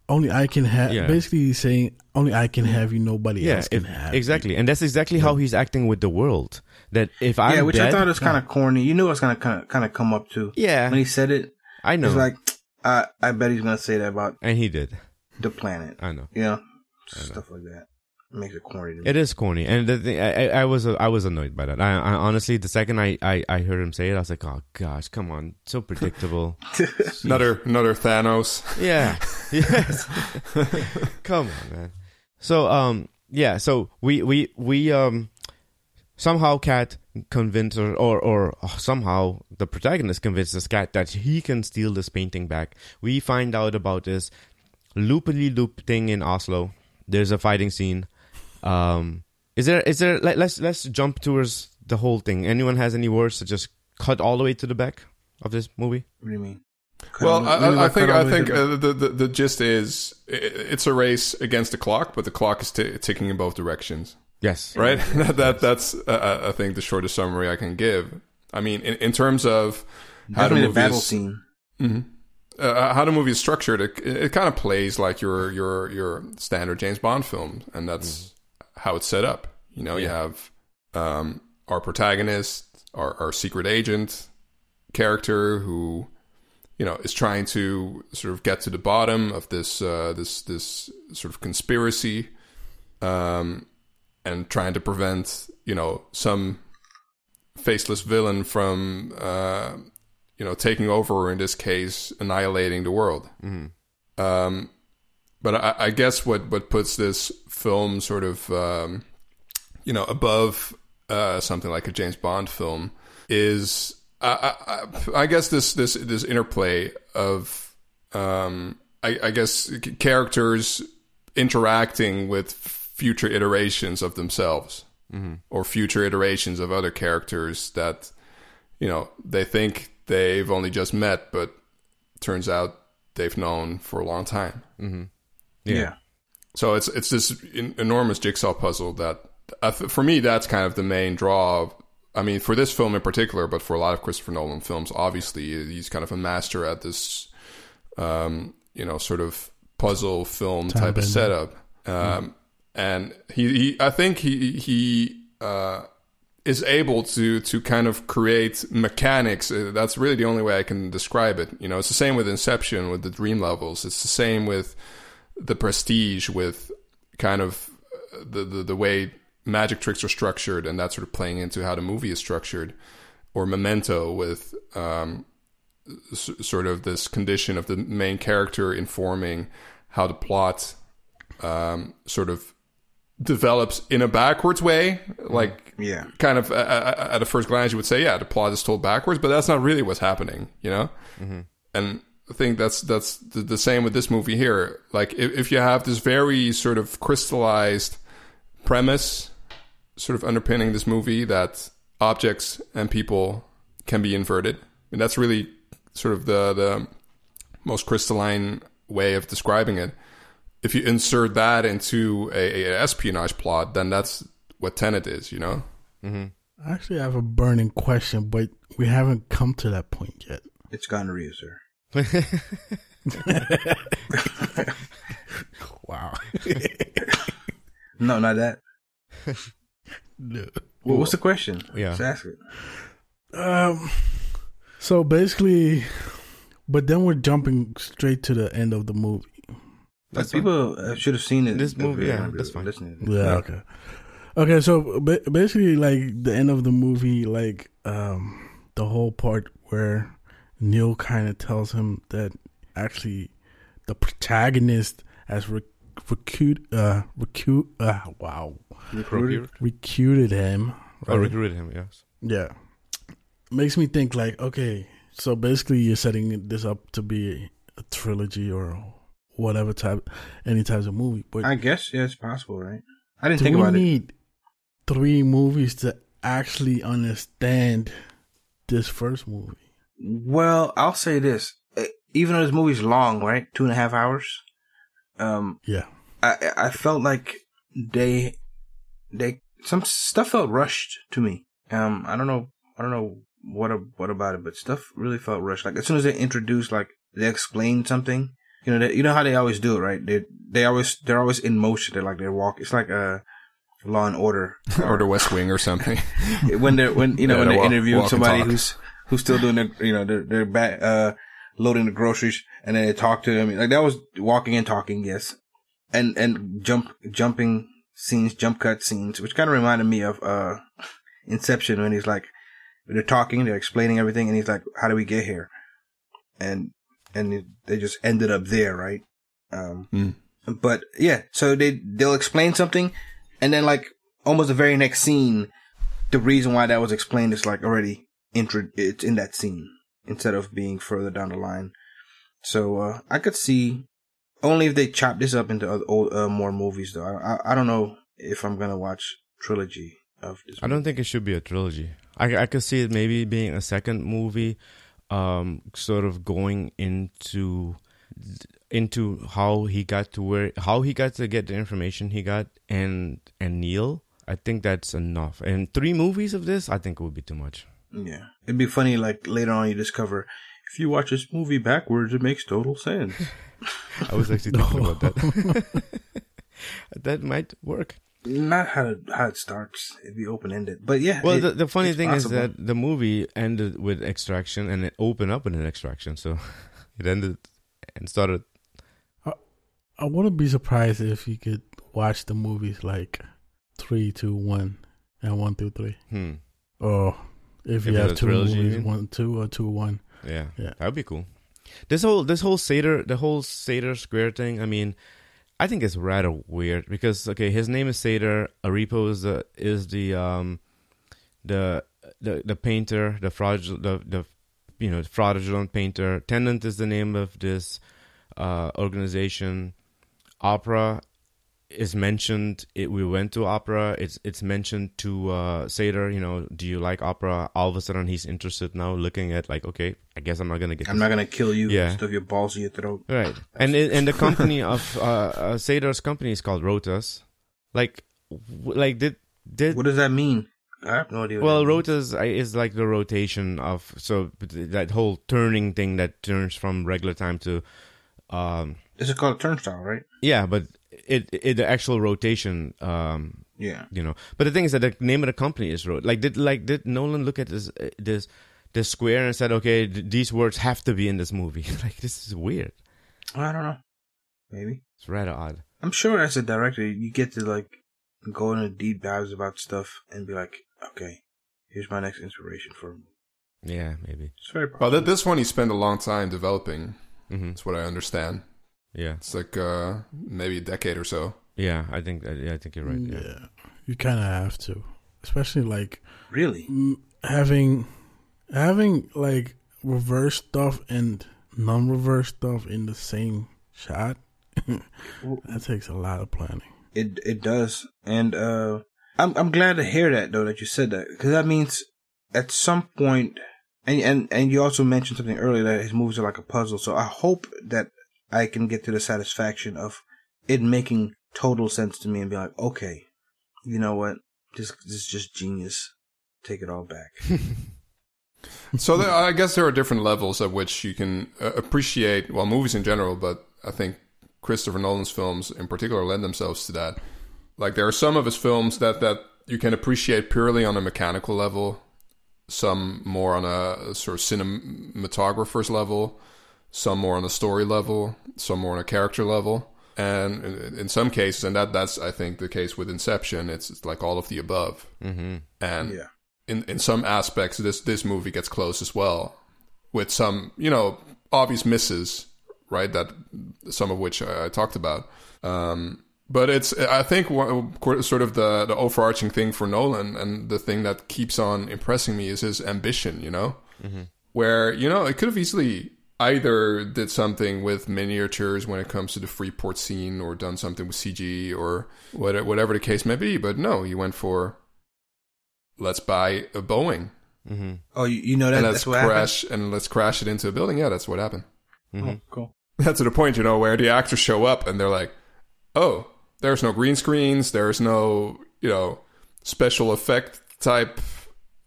only I can have. Yeah. Basically, he's saying only I can have you, nobody Yeah, else can if- have. you." exactly, and that's exactly how he's acting with the world. That if I'm yeah, which dead, I thought was kind of corny. You knew it was gonna kind of kind of come up too. yeah, When he said it, I know, it's like, I I bet he's gonna say that about and he did. the planet. I know. You know, stuff like that. Makes it corny. To me. It is corny, and the thing, I, I I was I was annoyed by that. I, I honestly, the second I, I, I heard him say it, I was like, oh gosh, come on, so predictable. (laughs) Another another Thanos. yeah, (laughs) yes, (laughs) come on, man. So um yeah, so we we we um somehow Kat convinced or or, or somehow the protagonist convinces Kat that he can steal this painting back. We find out about this loopily loop thing in Oslo. There's a fighting scene. Um, is there is there let, let's let's jump towards the whole thing. Anyone has any words to just cut all the way to the back of this movie? What do you mean? Well, Cut I, all- I, I think I the think the- uh, the, the the gist is i- it's a race against the clock, but the clock is t- ticking in both directions, Yes. right? (laughs) that, that that's uh, I think the shortest summary I can give. I mean, in, in terms of how the definitely the movie battle is, scene. Mhm. uh, how the movie is structured, it, it kind of plays like your your your standard James Bond film, and that's how it's set up. You know, you have um, our protagonist, our, our secret agent character, who you know is trying to sort of get to the bottom of this uh, this this sort of conspiracy, um, and trying to prevent you know some faceless villain from uh, you know taking over, or in this case, annihilating the world. Um, but I, I guess what what puts this film sort of um, you know above uh, something like a James Bond film is I, I, I guess this this this interplay of um, I, I guess characters interacting with future iterations of themselves or future iterations of other characters that you know they think they've only just met but turns out they've known for a long time Yeah. so it's it's this en- enormous jigsaw puzzle that for me that's kind of the main draw. Of, I mean, for this film in particular, but for a lot of Christopher Nolan films, obviously he's kind of a master at this, um, you know, sort of puzzle film Time type bending. of setup. Um, And he, he, I think he he uh, is able to to kind of create mechanics. Uh, That's really the only way I can describe it. You know, it's the same with Inception, with the dream levels. It's the same with the prestige with kind of the, the the way magic tricks are structured and that sort of playing into how the movie is structured or memento with um, s- sort of this condition of the main character informing how the plot um, sort of develops in a backwards way like Yeah. kind of uh, at a first glance you would say yeah the plot is told backwards but that's not really what's happening you know and I think that's that's the, the same with this movie here. Like if, if you have this very sort of crystallized premise, sort of underpinning this movie that objects and people can be inverted, and that's really sort of the the most crystalline way of describing it. If you insert that into a, a espionage plot, then that's what Tenet is, you know. Mm-hmm. I actually have a burning question, but we haven't come to that point yet. It's gonorrhea, sir. (laughs) Wow. No, not that. no. Well, what's the question? Yeah. Just ask it. Um. So basically, but then we're jumping straight to the end of the movie. That's But people uh, should have seen it. This movie, they yeah, were that's fine. listening. Yeah. Okay. Okay. So basically, like the end of the movie, like um, the whole part where Neil kind of tells him that actually the protagonist has rec- recruit, uh, recruit, uh, wow, Recruited. recruited him. Oh, recruited him. Yes. Yeah. Makes me think like, okay, so basically you're setting this up to be a trilogy or whatever type, any types of movie. But I guess yeah, it's possible, right? I didn't think we about it. need three movies to actually understand this first movie? Well, I'll say this: Uh, even though this movie's long, right, two and a half hours, um, Yeah. I I felt like they they some stuff felt rushed to me. Um, I don't know, I don't know what a, what about it, but stuff really felt rushed. Like as soon as they introduced, like they explained something, you know, they, you know how they always do it, right? They they always they're always in motion. They're like they're walk. It's like a Law and Order (laughs) or the West Wing or something. when they're when you know Yeah, when they they're walk- interviewing walk somebody who's who's still doing their you know they're they're back uh loading the groceries and then they talk to them. Like that was walking and talking yes. And and jump jumping scenes jump cut scenes which kind of reminded me of uh Inception when he's like they're talking they're explaining everything and he's like how do we get here? And and they just ended up there right? Um Hmm. but yeah so they they'll explain something and then like almost the very next scene the reason why that was explained is like already intro it's in that scene instead of being further down the line so uh i could see only if they chop this up into other, old, uh, more movies though I, I i don't know if i'm gonna watch trilogy of this I don't think it should be a trilogy. I I could see it maybe being a second movie, um, sort of going into into how he got to where how he got to get the information he got and and Neil. I think that's enough. And three movies of this, I think it would be too much. Yeah it'd be funny like later on you discover if you watch this movie backwards it makes total sense (laughs) I was actually thinking about that. (laughs) that might work. not how it, how it starts it'd be open-ended but yeah Well, it- the, the funny thing possible. is that the movie ended with extraction and it opened up in an extraction. So (laughs) it ended and started. I wouldn't be surprised if you could watch the movies like three, two, one, and one, two, three. through. Hmm. Or if you If it's have two trilogy, movies, one, two, or two, one. Yeah, Yeah. that would be cool. This whole this whole Sator the whole Sator Square thing. I mean, I think it's rather weird because okay, his name is Sator. Arepo is the is the um the the the painter, the fraudulent the the you know fraudulent painter. Tenet is the name of this uh organization. Opera is mentioned. It, we went to opera. It's it's mentioned to uh, Sator. You know, do you like opera? All of a sudden, he's interested now, looking at like, okay, I guess I'm not gonna get. i'm not gonna kill you Yeah. stuff your balls in your throat right. (laughs) And it, and the company (laughs) of uh, uh, Sator's company is called Rotas. Like, w- like did did what does that mean i have no idea well rotas uh, is like the rotation of so that whole turning thing that turns from regular time to um this is called a turnstile right yeah but it, it the actual rotation um yeah you know. But the thing is that the name of the company is wrote. Like did like did Nolan look at this this this square and said, okay, th- these words have to be in this movie. (laughs) like this is weird. I don't know. Maybe. It's rather odd. I'm sure as a director, you get to like go into deep dives about stuff and be like, okay, here's my next inspiration for. a. Yeah, maybe. It's very Well, possible. th- this one he spent a long time developing. hmm That's what I understand. Yeah, It's like uh, maybe a decade or so. yeah. I think that, yeah, I think you're right. yeah. Yeah. you kind of have to, especially like really. mm, having having like reverse stuff and non-reverse stuff in the same shot. (laughs) that takes a lot of planning. It it does, and uh, I'm I'm glad to hear that though that you said that because that means at some point, and and and you also mentioned something earlier that his movies are like a puzzle. So I hope that I can get to the satisfaction of it making total sense to me and be like, okay, you know what, this this is just genius. Take it all back. (laughs) So there, I guess there are different levels at which you can uh, appreciate, well, movies in general, but I think Christopher Nolan's films in particular lend themselves to that. Like there are some of his films that that you can appreciate purely on a mechanical level, some more on a sort of cinematographer's level, some more on a story level, some more on a character level. And in, in some cases, and that that's I think the case with Inception, it's, it's like all of the above. Mm-hmm. And yeah. in in some aspects this this movie gets close as well with some you know obvious misses right that some of which I, I talked about um but it's I think one, sort of the the overarching thing for Nolan and the thing that keeps on impressing me is his ambition you know where you know it could have easily either did something with miniatures when it comes to the Freeport scene or done something with CG or whatever, whatever the case may be but no he went for let's buy a Boeing Mm-hmm. Oh, you, you know that and let's what happened. crash and let's crash it into a building. Yeah, that's what happened. Mm-hmm. Oh, cool. to the point, you know, where the actors show up and they're like, "Oh, there's no green screens, there's no, you know, special effect type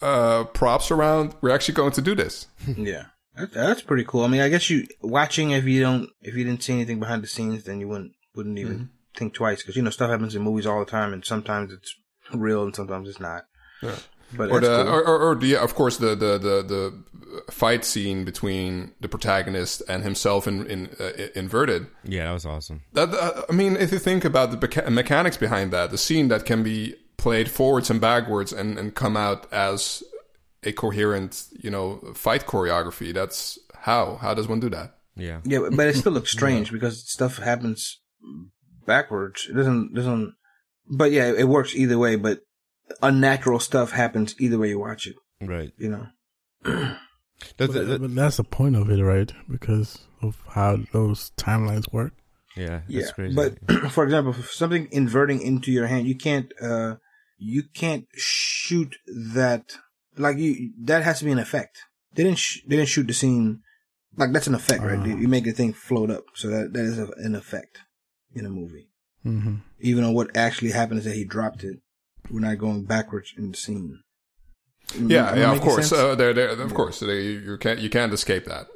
uh props around. We're actually going to do this." (laughs) Yeah, that, that's pretty cool. I mean, I guess you watching if you don't if you didn't see anything behind the scenes, then you wouldn't wouldn't even Mm-hmm. think twice because you know stuff happens in movies all the time, and sometimes it's real and sometimes it's not. Yeah. But Or that's the cool. or, or, or the of course the, the the the fight scene between the protagonist and himself in in uh, inverted. Yeah, that was awesome. That uh, I mean, if you think about the mecha- mechanics behind that, the scene that can be played forwards and backwards and, and come out as a coherent, you know, fight choreography. That's how. How does one do that? Yeah. yeah, but it still looks (laughs) strange because stuff happens backwards. It doesn't doesn't. But yeah, it works either way. But unnatural stuff happens either way you watch it. Right. You know. That's, But, that- but that's the point of it, right? Because of how those timelines work. yeah. That's Yeah, crazy. but (clears throat) for example, for something inverting into your hand, you can't uh you can't shoot that like you that has to be an effect. They didn't sh- they didn't shoot the scene like that's an effect, right? Uh. You, make the thing float up, so that that is a, an effect in a movie. hmm Even on what actually happened is that he dropped it. We're not going backwards in the scene. Yeah, yeah, of course. Uh, there, there, of course. They, you can't, you can't escape that.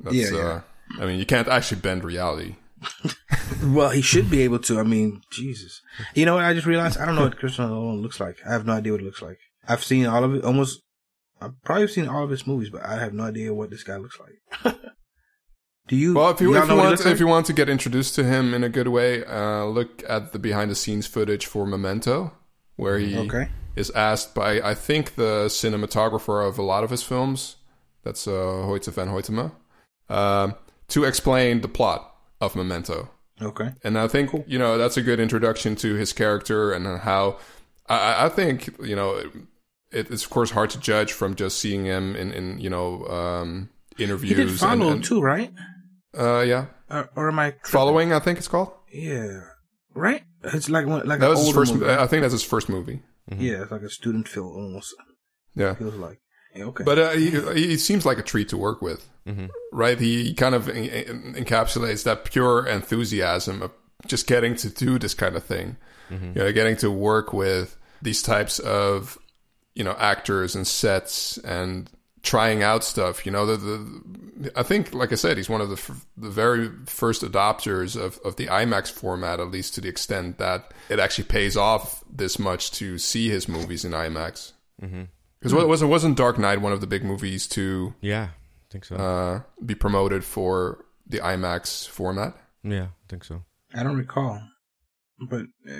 That's, Yeah, yeah. Uh, I mean, you can't actually bend reality. (laughs) Well, he should be able to. I mean, Jesus. You know what? I just realized I don't know what Christopher Nolan looks like. I have no idea what it looks like. I've seen all of it, almost. I've probably seen all of his movies, but I have no idea what this guy looks like. (laughs) Do you? Well, if you, if you what he want, if you want to get introduced to him in a good way, uh, look at the behind the scenes footage for Memento, where he Okay. is asked by, I think, the cinematographer of a lot of his films. That's uh, Hoyte van Hoytema, um, to explain the plot of Memento. Okay. And I think you know that's a good introduction to his character and how I- I, I think you know it, it's of course hard to judge from just seeing him in, in you know um, He interviews. did follow and, and, too, right? Uh, yeah, Or, or am I tripping? following. I think it's called. Yeah. Right. It's like like That an was his first. movie. I think that's his first movie. Yeah, it's like a student film almost. Yeah, Feels like. Yeah, okay. but uh, he, he seems like a treat to work with. Mm-hmm. Right? He kind of en- en- encapsulates that pure enthusiasm of just getting to do this kind of thing. Mm-hmm. You know, getting to work with these types of you know actors and sets and trying out stuff. You know, the, the I think, like I said, he's one of the f- the very first adopters of of the IMAX format, at least to the extent that it actually pays off this much to see his movies in IMAX. Mm-hmm. Because what wasn't wasn't Dark Knight one of the big movies to Yeah, I think so. uh, be promoted for the IMAX format? yeah, I think so. I don't recall, but uh,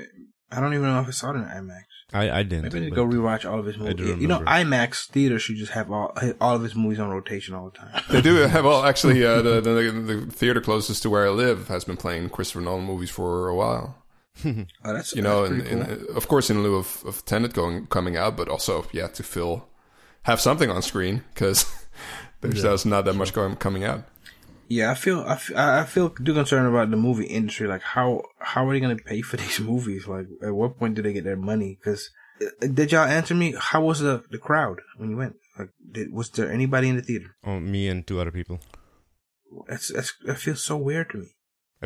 I don't even know if I saw it in IMAX. I, I didn't. Maybe I need to but- go rewatch all of his movies. do You know. IMAX theater should just have all all of his movies on rotation all the time. (laughs) They do have well, actually, uh, the, the the theater closest to where I live has been playing Christopher Nolan movies for a while. (laughs) Oh, that's You know, that's and, pretty and cool. uh, of course, in lieu of, of Tenet going coming out, but also yeah, to fill have something on screen because (laughs) there's Yeah, there's not that much going coming out. Yeah, I feel I feel, I feel too concerned about the movie industry. Like how how are they going to pay for (laughs) these movies? Like at what point do they get their money? Because did y'all answer me? How was the the crowd when you went? Like, did, was there anybody in the theater? Oh, me and two other people. That's, that's that feels so weird to me.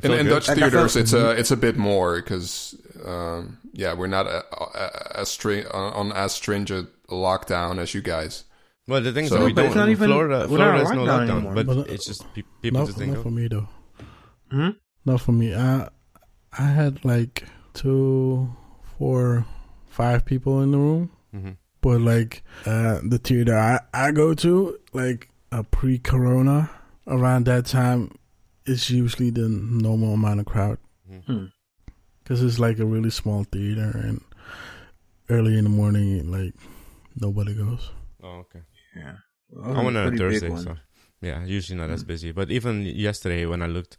In, in. Dutch Like, theaters, felt- it's a it's a bit more because um, yeah, we're not a, a, as string on, on as stringent lockdown as you guys. Well, the thing is So- that we don't. it's not even- Florida, we're not Florida on is no lockdown lockdown, anymore. but, But, uh, it's just pe- people Not, just think. not for me though. Hmm? Not for me. I I had like two, four, five people in the room, hmm but like uh, the theater I I go to, like uh, pre-corona, around that time, it's usually the normal amount of crowd Hmm. because it's like a really small theater and early in the morning, like nobody goes. Oh, okay. Yeah, I went on a Thursday, so yeah, usually not as Mm. busy. But even yesterday, when I looked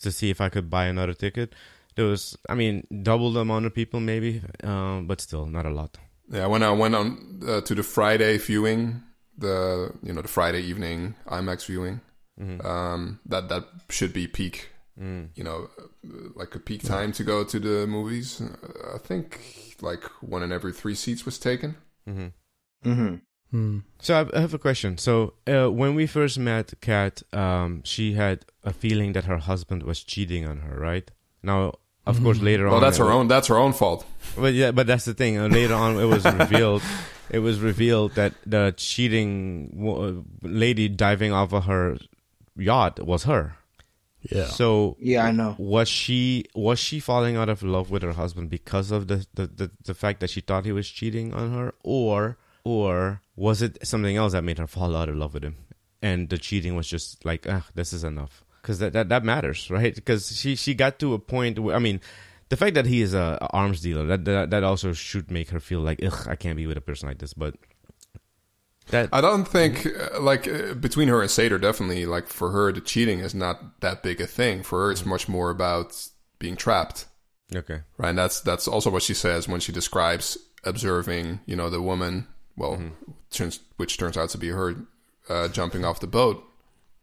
to see if I could buy another ticket, there was, I mean, double the amount of people maybe, um, but still not a lot. Yeah, when I went on uh, to the Friday viewing, the you know the Friday evening IMAX viewing, hmm um, that that should be peak. Mm. You know, uh, like a peak time to go to the movies. Uh, I think like one in every three seats was taken. hmm Mm-hmm. Hmm. So I I have a question. So uh, when we first met Kat, um, she had a feeling that her husband was cheating on her, right? Now, of course, later Well, on, that's her own. That's her own fault. But yeah, but that's the thing. Uh, later on, it was (laughs) revealed. It was revealed that the cheating wo- lady diving off of her yacht was her. Yeah. So Yeah, I know. was she was she falling out of love with her husband because of the, the, the, the fact that she thought he was cheating on her or or was it something else that made her fall out of love with him? And the cheating was just like ah this is enough. Because that, that that matters (laughs) right? Because she she got to a point where i mean the fact that he is a, arms dealer that, that that also should make her feel like ugh i can't be with a person like this. But that I don't think uh, like uh, between her and Sator, definitely like for her, the cheating is not that big a thing. For her, it's much more about being trapped, okay. Right? And that's that's also what she says when she describes observing, you know, the woman. Well, turns, which turns out to be her uh, jumping off the boat.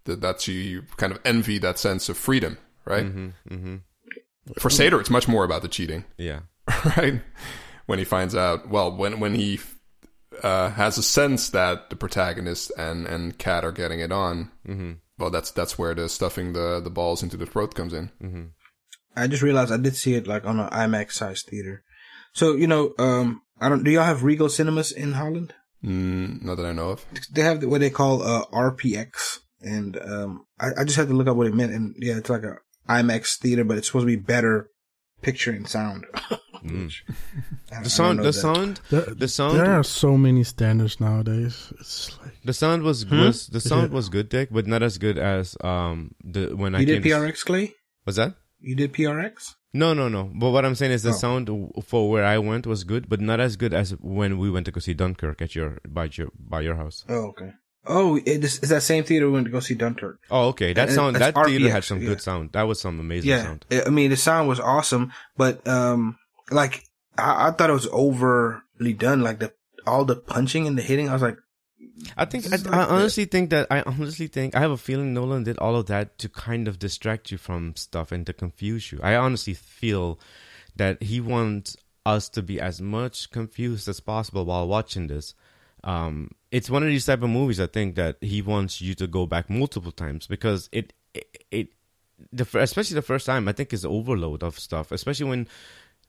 That that she kind of envy that sense of freedom, right? mm-hmm. For Sator, it's much more about the cheating. yeah (laughs) right? When he finds out, well, when when he uh, has a sense that the protagonist and and Kat are getting it on, mm-hmm. well, that's that's where the stuffing the the balls into the throat comes in. Mm-hmm. I just realized I did see it like on an IMAX size theater. So you know, um, I don't. Do y'all have Regal Cinemas in Holland? Mm, not that I know of. They have what they call uh, RPX, and um, I, I just had to look up what it meant. And yeah, it's like a IMAX theater, but it's supposed to be better picture and sound. (laughs) Mm. I- I the sound the that. sound There, the sound there are so many standards nowadays. It's like The sound was Hmm? was the sound was good, Dick, but not as good as um the when I You came. did to- PRX, Clay? was that? You did PRX? No, no, no. But what I'm saying is the Oh. sound for where I went was good, but not as good as when we went to go see Dunkirk at your by your by your house. Oh, okay. Oh, it is, it's that same theater we went to go see Dunkirk. Oh, okay. That And sound that theater RPX, had some yeah. good sound. That was some amazing Yeah, sound. I mean the sound was awesome, but um, like I, I thought it was overly done. Like the all the punching and the hitting, I was like, I think I, I honestly think that I honestly think I have a feeling Nolan did all of that to kind of distract you from stuff and to confuse you. I honestly feel that he wants us to be as much confused as possible while watching this. Um, it's one of these type of movies I think that he wants you to go back multiple times because it it, it the especially the first time I think is overload of stuff, especially when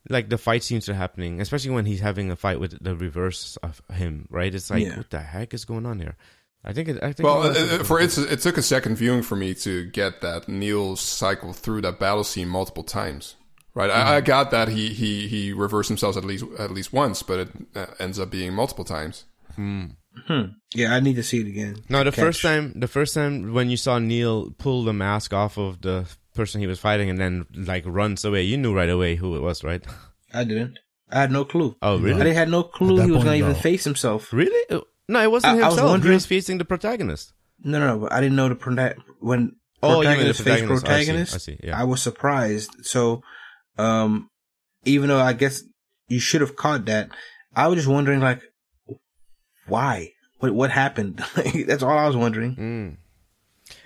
like the fight scenes are happening, especially when he's having a fight with the reverse of him, right? It's like Yeah. what the heck is going on here? I think it. I think Well, it was- uh, uh, for it's, it took a second viewing for me to get that Neil cycle through that battle scene multiple times. Right, I, I got that he he he reversed himself at least at least once, but it uh, ends up being multiple times. hmm, yeah, I need to see it again. no, the Catch. first time, the first time when you saw Neil pull the mask off of the person he was fighting and then like runs away, you knew right away who it was, right? I didn't. I had no clue. Oh, I really? didn't had no clue he was gonna even face himself. Really? Uh, No, it wasn't I- I was himself. he wondering- was facing the protagonist. No, no, no. But I didn't know the prota- when Oh, you mean the protagonist faced protagonist. I see. I see, yeah. I was surprised. So, um, even though I guess you should have caught that, I was just wondering, like, why? What what happened? (laughs) That's all I was wondering. Mm.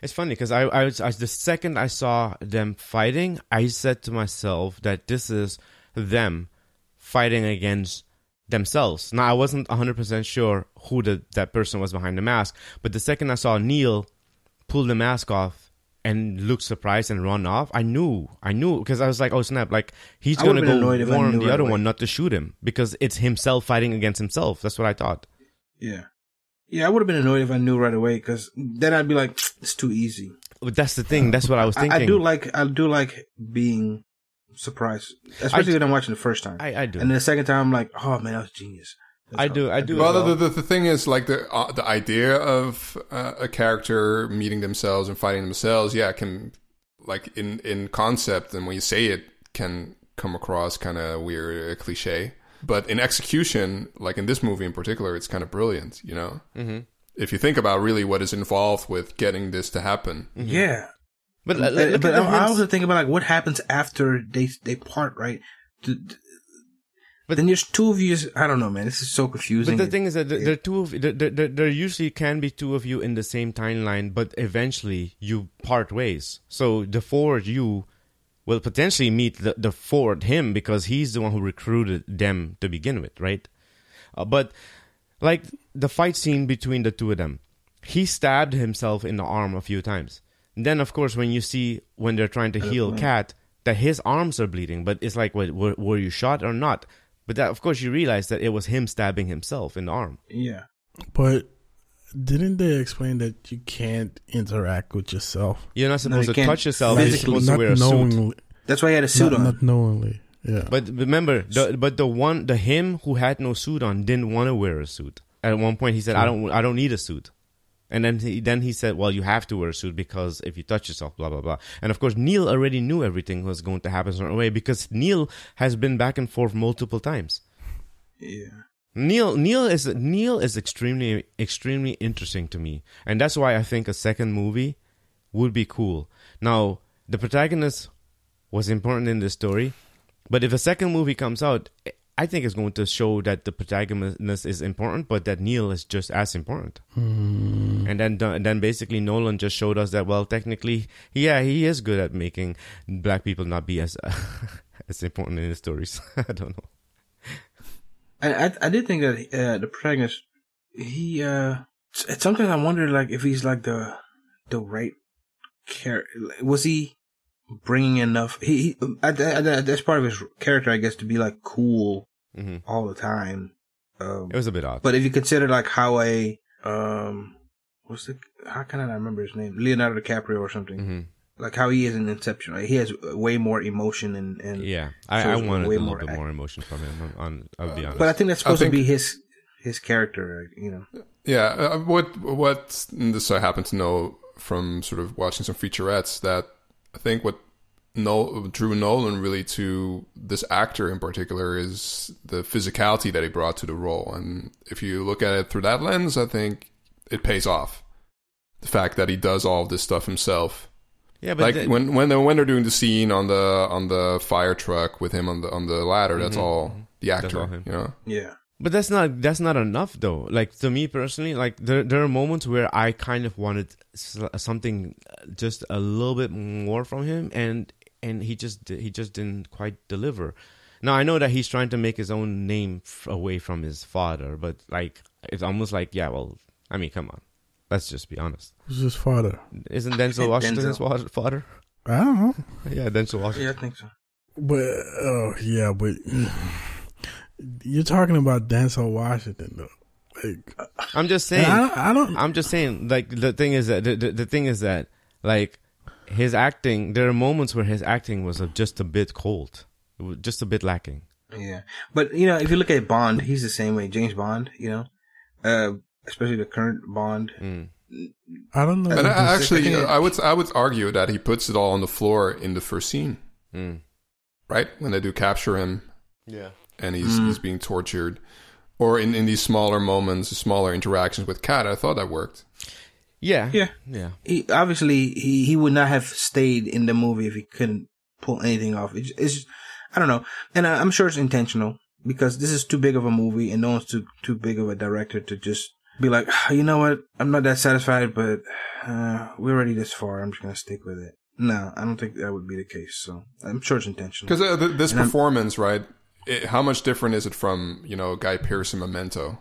It's funny because I, I was I, the second I saw them fighting, I said to myself that this is them fighting against themselves. Now I wasn't hundred percent sure who the, that person was behind the mask, but the second I saw Neil pull the mask off and look surprised and run off, I knew, I knew because I was like, oh snap! Like he's gonna go annoyed if I warn the other away. one not to shoot him because it's himself fighting against himself. That's what I thought. Yeah, yeah. I would have been annoyed if I knew right away, because then I'd be like, (sniffs) it's too easy. But that's the thing. That's what I was thinking. I do like I do like being surprised, especially when I'm watching the first time. I, I do. and then the second time, I'm like, oh man, that was genius. That's I do. I do. Well, as the, the the thing is, like the uh, the idea of uh, a character meeting themselves and fighting themselves, yeah, can like in in concept and when you say it can come across kind of weird, uh, cliche. But in execution, like in this movie in particular, it's kind of brilliant. You know, hmm if you think about really what is involved with getting this to happen. Yeah, But, but, look but at the I also think about like what happens after they they part, right? D- d- But- then there's two of you. I don't know, man. This is so confusing. But the thing is that there, there are two of there, there, there- there usually can be two of you in the same timeline, but eventually you part ways. So the Ford you will potentially meet the the Ford him because he's the one who recruited them to begin with, right? Uh, but like the fight scene between the two of them. He stabbed himself in the arm a few times. then, of course, when you see when they're trying to heal Kat, that his arms are bleeding, but it's like, wait, were, were you shot or not? But that, of course, you realize that it was him stabbing himself in the arm. Yeah. But didn't they explain that you can't interact with yourself? You're not supposed to can't touch yourself. You're physically- supposed to not wear a suit. knowingly. That's why he had a suit not, on. not knowingly. Yeah. But remember, the, but the one, the him who had no suit on didn't want to wear a suit. At one point, he said, "I don't, I don't need a suit." And then he, then he said, "Well, you have to wear a suit because if you touch yourself, blah blah blah." And of course, Neil already knew everything was going to happen a certain way because Neil has been back and forth multiple times. yeah. Neil, Neil is Neil is extremely, extremely interesting to me, and that's why I think a second movie would be cool. Now, the protagonist was important in this story, but if a second movie comes out, I think it's going to show that the protagonist is important, but that Neil is just as important. Hmm. And then, and then basically Nolan just showed us that well, technically, yeah, he is good at making black people not be as (laughs) as important in his stories. (laughs) I don't know. I I, I did think that uh, the protagonist, he uh, sometimes I wonder like if he's like the the right character. Was he bringing enough? He, he I, I, that's part of his character, I guess, to be like cool hmm all the time. Um, It was a bit odd. but if you consider like how a um, what's the how can I not remember his name? Leonardo DiCaprio or something. hmm Like how he is in Inception. Like he has way more emotion and and. Yeah, I, I shows wanted a little more bit more emotion from him. On, on I'll be honest. But I think that's supposed think- to be his his character. You know. Yeah, uh, what what and this I happen to know from sort of watching some featurettes that I think what no, drew Nolan really to this actor in particular is the physicality that he brought to the role, and if you look at it through that lens, I think it pays off. The fact that he does all of this stuff himself, yeah, but like the- when when they're when they're doing the scene on the on the fire truck with him on the on the ladder, that's Mhm. all the That's actor, all him. you know. Yeah. But that's not that's not enough though. Like to me personally, like there there are moments where I kind of wanted something uh, just a little bit more from him, and and he just he just didn't quite deliver. Now I know that he's trying to make his own name f- away from his father, but like it's almost like yeah, well, I mean, come on, let's just be honest. Who's his father? Isn't Denzel (laughs) Washington his Denzel. wa- father? I don't know. Yeah, Denzel Washington. Yeah, I think so. But oh yeah, but (sighs) you're talking about Denzel Washington though. Like I'm just saying. I don't, I don't I'm just saying, like the thing is that the, the, the thing is that like his acting. There are moments where his acting was just a bit cold, just a bit lacking. Yeah, but you know, if you look at Bond, he's the same way. James Bond, you know, uh, especially the current Bond. Mm. I don't know. And if I, this- actually, I would I would argue that he puts it all on the floor in the first scene, Mm. right when they do capture him Yeah. and he's he's being tortured, or in, in these smaller moments, smaller interactions with Kat. I thought that worked. Yeah. Yeah, Yeah. he obviously he he would not have stayed in the movie if he couldn't pull anything off. It's, it's I don't know, and I, I'm sure it's intentional because this is too big of a movie, and no one's too too big of a director to just be like, "Ah, you know what, I'm not that satisfied, but uh, we're already this far. I'm just gonna stick with it. No, I don't think that would be the case. So I'm sure it's intentional. Because uh, th- this And I'm- performance, right? It, how much different is it from you know Guy Pearce in Memento?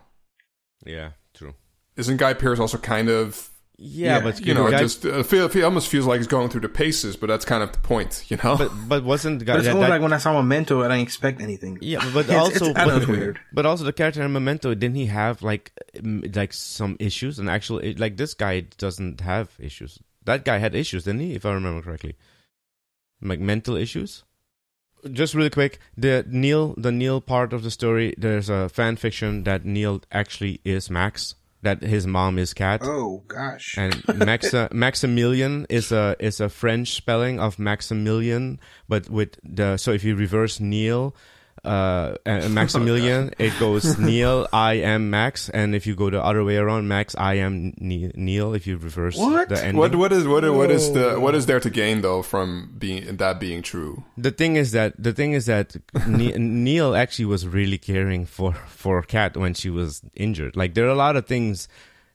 Yeah. True. Isn't Guy Pearce also kind of Yeah, Yeah, but you know guy- just uh, feel, feel almost feels like he's going through the paces, but that's kind of the point, you know. but but wasn't the guy But it's that, almost that- like when I saw Memento, I didn't expect anything. yeah, but (laughs) It's- also it's- but, weird. but also the character in Memento didn't he have like like some issues and actually like this guy doesn't have issues. That guy had issues, didn't he? If I remember correctly, like mental issues. Just really quick, the Neil, the Neil part of the story. There's a fan fiction that Neil actually is Max, that his mom is Kat. Oh gosh. And Maxa, (laughs) Maximilian is a is a French spelling of Maximilian, but with the so if you reverse Neil, uh, uh, (laughs) Maximilian, it goes (laughs) Neil I am Max, and if you go the other way around, Max I am Neil. If you reverse What? the ending, what what is what what is the what is there to gain though from being that being true? the thing is that the thing is that (laughs) Neil actually was really caring for for Kat when she was injured. Like there are a lot of things,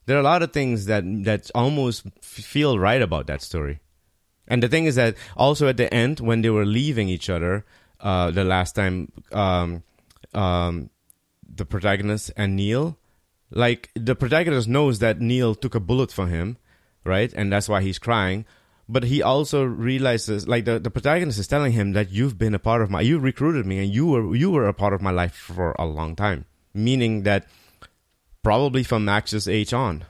there are a lot of things that that almost feel right about that story. And the thing is that also at the end when they were leaving each other, uh, the last time, um, um, the protagonist and Neil, like the protagonist knows that Neil took a bullet for him, right? And that's why he's crying. But he also realizes, like the, the protagonist is telling him that you've been a part of my, you recruited me, and you were you were a part of my life for a long time. Meaning that probably from Max's age on.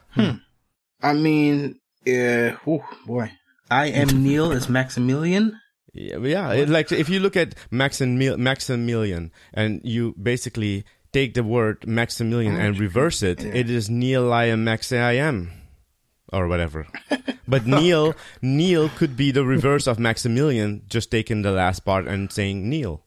I mean, uh, boy, I am Neil as Maximilian. Yeah, yeah. It, like if you look at Maximil- Maximilian and you basically take the word Maximilian and oh. reverse it, it is Neil I am Max I am, or whatever. (laughs) But Neil, Neil could be the reverse of Maximilian, just taking the last part and saying Neil.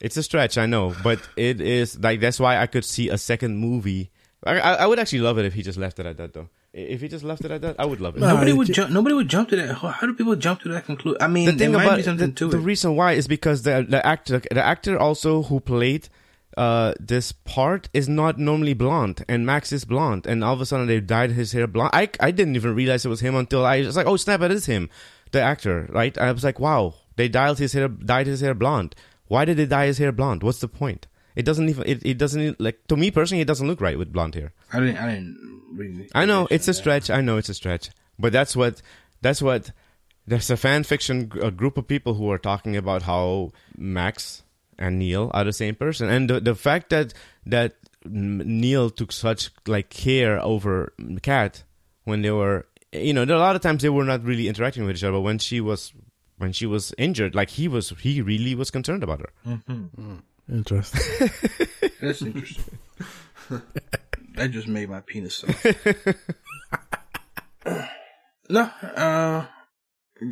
It's a stretch, I know, but it is like that's why I could see a second movie. I, I, I would actually love it if he just left it at that, though. If he just left it at that, I would love it. No, Nobody would ca- jump. Nobody would jump to that. How, how do people jump to that conclusion? I mean, the thing there might about be something the, to the it. reason why is because the the actor the actor also who played uh this part is not normally blonde and Max is blonde and all of a sudden they dyed his hair blonde. I I didn't even realize it was him until I was like, oh snap, it is him, the actor, right? I was like, wow, they dyed his hair dyed his hair blonde. Why did they dye his hair blonde? What's the point? It doesn't even it, it doesn't like to me personally it doesn't look right with blonde hair. I didn't. I didn't really. I know it's a stretch. I know it's a stretch, but that's what that's what there's a fan fiction a group of people who are talking about how Max and Neil are the same person, and the the fact that that Neil took such like care over Kat when they were, you know, there a lot of times they were not really interacting with each other. But when she was when she was injured, like he was, he really was concerned about her. Mm-hmm. Mm-hmm. Interesting. (laughs) That's interesting. (laughs) that just made my penis soft. (laughs) no, uh,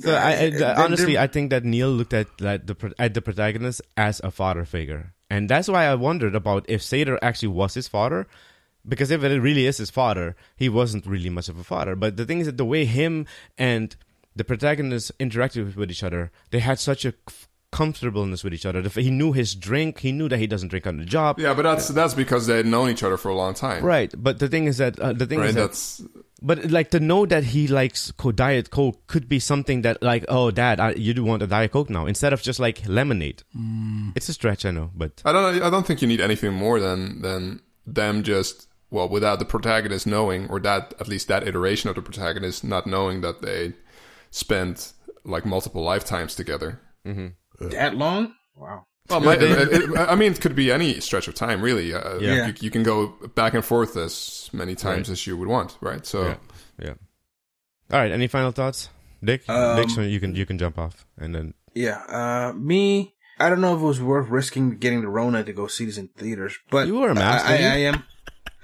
So I, I, there- honestly, I think that Neil looked at like, the at the protagonist as a father figure, and that's why I wondered about if Sator actually was his father, because if it really is his father, he wasn't really much of a father. But the thing is that the way him and the protagonist interacted with each other, they had such a f- comfortableness with each other. He knew his drink. He knew that he doesn't drink on the job. Yeah, but that's that's because they had known each other for a long time. Right, but the thing is that uh, the thing Right. is that That's But like to know that he likes diet coke could be something that like, oh, dad, I, you do want a diet coke now instead of just like lemonade. It's a stretch, I know, but I don't I don't think you need anything more than than them just well without the protagonist knowing or that at least that iteration of the protagonist not knowing that they spent like multiple lifetimes together. That long? Wow. Well, my, it, it- I mean, it could be any stretch of time, really. Uh, Yeah. You, you can go back and forth as many times Right. as you would want, right? So, yeah, yeah. All right, any final thoughts, Dick? Um, Dick, so you can you can jump off and then Yeah. Uh, me, I don't know if it was worth risking getting the Rona to go see this in theaters, but You wore a mask, I, I, I am.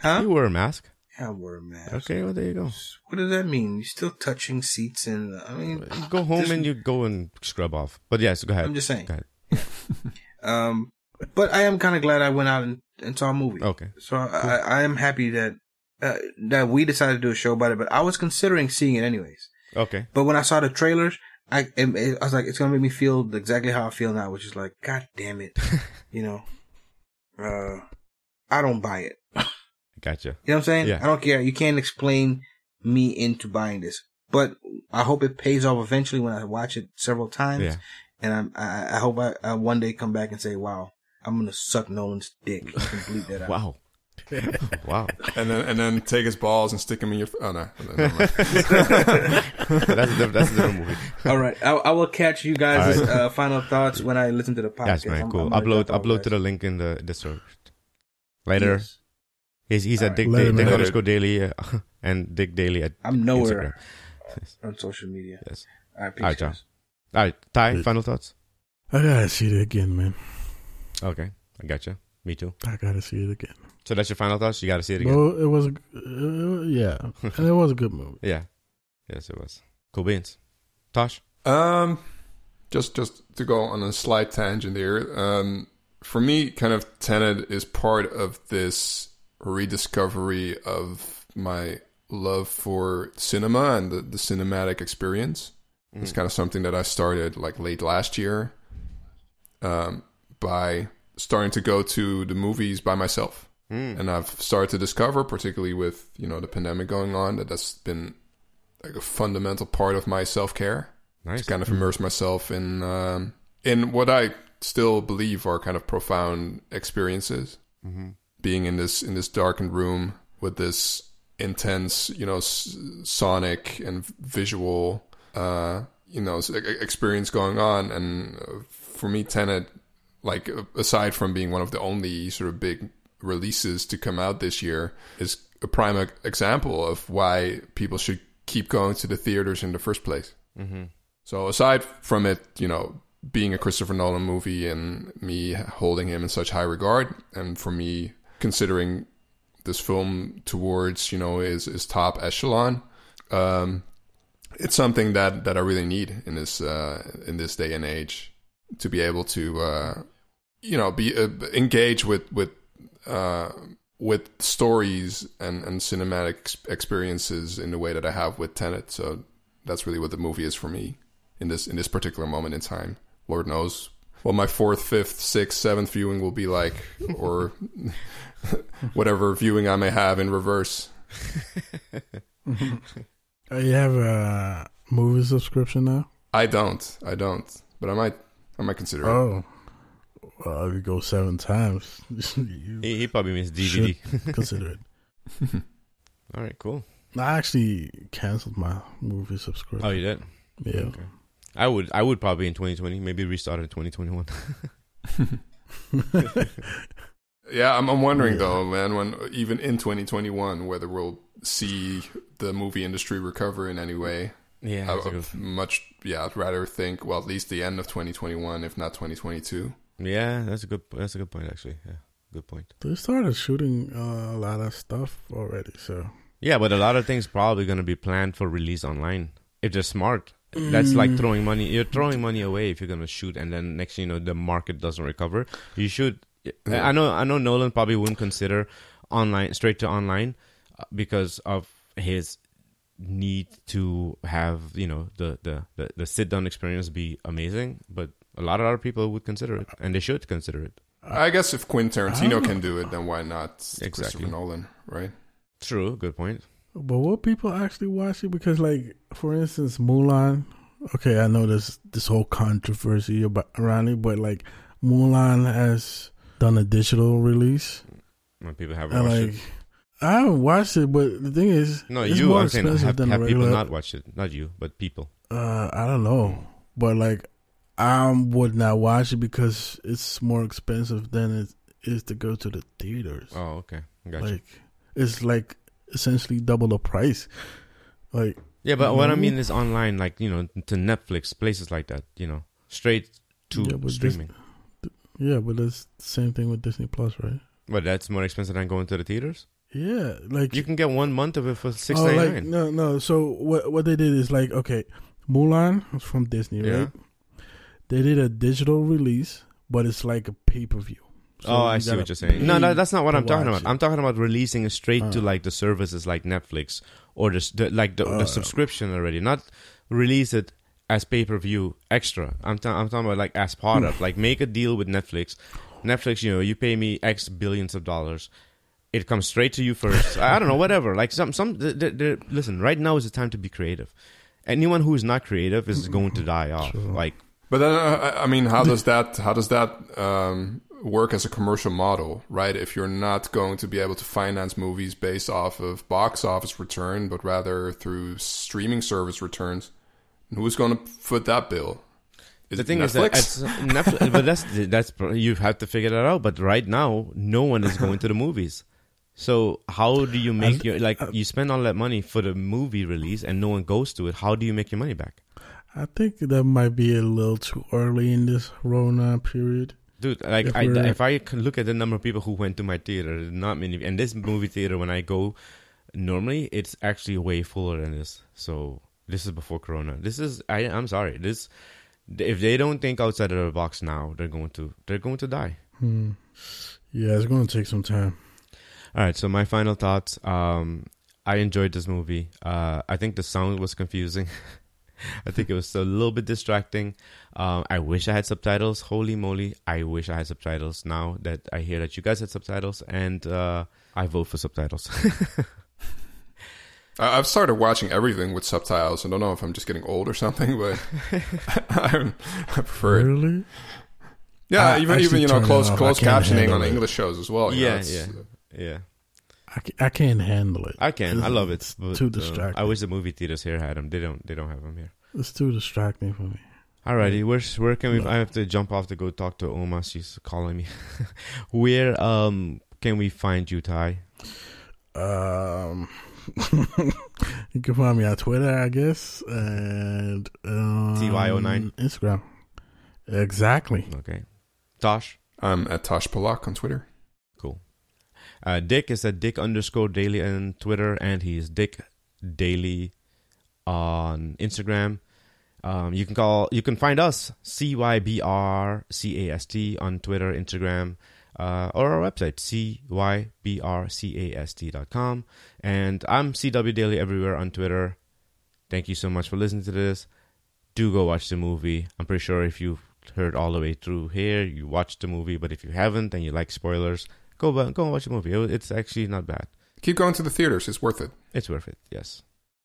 Huh? you wear a mask. Wore a mask. Okay, well there you go. What does that mean? You're still touching seats, and I mean, You go home and you go and scrub off. But yes, go ahead. I'm just saying. Go ahead. (laughs) Um, but I am kind of glad I went out and, and saw a movie. Okay. So I, I, I am happy that uh, that we decided to do a show about it. But I was considering seeing it anyways. Okay. But when I saw the trailers, I I was like, it's gonna make me feel exactly how I feel now, which is like, God damn it, (laughs) you know. Uh, I don't buy it. Gotcha. You know what I'm saying? Yeah. I don't care. You can't explain me into buying this, but I hope it pays off eventually when I watch it several times. Yeah. And I'm, I, I hope I, I one day come back and say, wow, I'm going to suck Nolan's dick. You can bleep that out. Wow. (laughs) wow. and then and then take his balls and stick them in your. Oh no, never mind. (laughs) that's a that's a different movie. All right. I, I will catch you guys' All right. uh, final thoughts when I listen to the podcast. Yes, man. I'm- Cool. I'm upload upload to the link in the Discord. Later. Yes. He's he's All at right. Dick, Later, Dick underscore daily uh, (laughs) and Dick Daily at I'm Instagram. (laughs) on social media. Yes. All right. Peace. All right, John. All right, Ty. Good. Final thoughts. I gotta see it again, man. Okay, I gotcha. Me too. I gotta see it again. So that's your final thoughts. You got to see it again. Well, it was, a, uh, yeah, (laughs) and it was a good movie. Yeah. Yes, it was. Cool beans. Tosh. Um, just just to go on a slight tangent here. Um, for me, kind of Tenet is part of this rediscovery of my love for cinema and the, the cinematic experience. It's kind of something that I started like late last year, um, by starting to go to the movies by myself. Mm. and I've started to discover, particularly with you know the pandemic going on, that that's been like a fundamental part of my self care Nice. to kind of immerse myself in um, in what I still believe are kind of profound experiences. hmm Being in this in this darkened room, with this intense, you know, s- sonic and visual, uh, you know, s- experience going on. And uh, for me, Tenet, like aside from being one of the only sort of big releases to come out this year, is a prime example of why people should keep going to the theaters in the first place. Mm-hmm. So aside from it, you know, being a Christopher Nolan movie and me holding him in such high regard, and for me considering this film towards you know is is top echelon, um, it's something that that I really need in this uh, in this day and age to be able to uh, you know be uh, engage with with uh, with stories and and cinematic experiences in the way that I have with Tenet. So that's really what the movie is for me in this in this particular moment in time. Lord knows what my fourth, fifth, sixth, seventh viewing will be like, or (laughs) whatever viewing I may have in reverse. (laughs) Uh, you have a movie subscription now? I don't, I don't, but I might, I might consider it. Oh, well, if you go seven times, (laughs) you He, he probably means DVD. consider it. All right, cool. I actually canceled my movie subscription. Oh, you did? yeah. Okay. I would. I would probably in 2020. Maybe restart in 2021. (laughs) Yeah, I'm, I'm wondering Yeah. though, man, when even in 2021, whether we'll see the movie industry recover in any way. yeah. I would much, yeah, I'd rather think, well, at least the end of 2021, if not 2022. yeah, that's a good. That's a good point. Actually, yeah, good point. They started shooting uh, a lot of stuff already, so Yeah, but a lot of things probably going to be planned for release online if they're smart. That's like Mm. throwing money. You're throwing money away if you're going to shoot, and then next thing you know, the market doesn't recover. You should. I know. I know. Nolan probably wouldn't consider online straight to online uh, because of his need to have you know the the the, the sit down experience be amazing. But a lot of other people would consider it, and they should consider it. I guess if Quentin Tarantino can do it, then why not Exactly. Christopher Nolan, right? True. Good point. But will people actually watch it? Because, like, for instance, Mulan. Okay, I know this this whole controversy about around it, but like, Mulan has done a digital release, When people haven't and watched like, it. I haven't watched it. But the thing is, No, you. I'm saying have, have people not watched it? Not you, but people. Uh, I don't know, but like, I would not watch it because it's more expensive than it is to go to the theaters. Oh, okay. Gotcha. Like, it's like essentially double the price. Like, yeah, but what I mean is online, like you know, to Netflix, places like that. You know, straight to Yeah, this- streaming. yeah, but it's the same thing with Disney Plus, right? But that's more expensive than going to the theaters. Yeah, like You can get one month of it for oh, six oh, ninety like nine. no, no. So what what they did is like okay, Mulan was from Disney, Yeah. right? They did a digital release, but it's like a pay per view. Oh, I see what you're saying. No, no, that's not what I'm talking about. it. I'm talking about releasing it straight to Uh. like the services like Netflix or the, the like the, Uh. the subscription already, not release it as pay per view extra. I'm ta- I'm talking about like as part of like make a deal with Netflix. Netflix, you know, you pay me X billions of dollars. It comes straight to you first. I don't know, whatever. Like some some. th th th- listen, right now is the time to be creative. Anyone who is not creative is going to die off. True. Like But then, uh, I- I mean, how does that how does that um, work as a commercial model, right? If you're not going to be able to finance movies based off of box office return, but rather through streaming service returns, who's going to foot that bill? Is the it thing is that Netflix, but that's that's you have to figure that out. But right now, no one is going to the movies. So how do you make your like you spend all that money for the movie release and no one goes to it? How do you make your money back, I think that might be a little too early in this Rona period. Dude? Like If I, if I can look at the number of people who went to my theater, not many. And this movie theater, when I go, normally it's actually way fuller than this. So this is before Corona. This is I. I'm sorry. This if they don't think outside of the box now, they're going to they're going to die. Hmm. Yeah, it's going to take some time. All right, so my final thoughts. Um, I enjoyed this movie. Uh, I think the sound was confusing. (laughs) I think it was a little bit distracting. Um, I wish I had subtitles. Holy moly, I wish I had subtitles now that I hear that you guys had subtitles, and uh, I vote for subtitles. (laughs) I- I've started watching everything with subtitles. I don't know if I'm just getting old or something, but I, (laughs) I prefer it. Really? Yeah, I even actually even you know close close captioning on. English shows as well. you know, yeah, yeah, yeah. I, I can't handle it. I can. I love it. It's but, too uh, distracting. I wish the movie theaters here had them. They don't. They don't have them here. It's too distracting for me. Alrighty, where's where can we? No. I have to jump off to go talk to Oma. She's calling me. (laughs) where um can we find you, Ty? Um, (laughs) you can find me on Twitter, I guess, and um, TY09? Instagram. Exactly. Okay, Tosh. I'm at Tosh Palak on Twitter. Uh, Dick is at Dick underscore Daily on Twitter, and he's Dick Daily on Instagram. Um, you can call. You can find us C Y B R C A S T on Twitter, Instagram, uh, or our website C Y B R C A S T dot com. And I'm CW Daily everywhere on Twitter. Thank you so much for listening to this. Do go watch the movie. I'm pretty sure if you've heard all the way through here, you watched the movie. But if you haven't and you like spoilers, go go and watch the movie. It's actually not bad. Keep going to the theaters. It's worth it. It's worth it. Yes.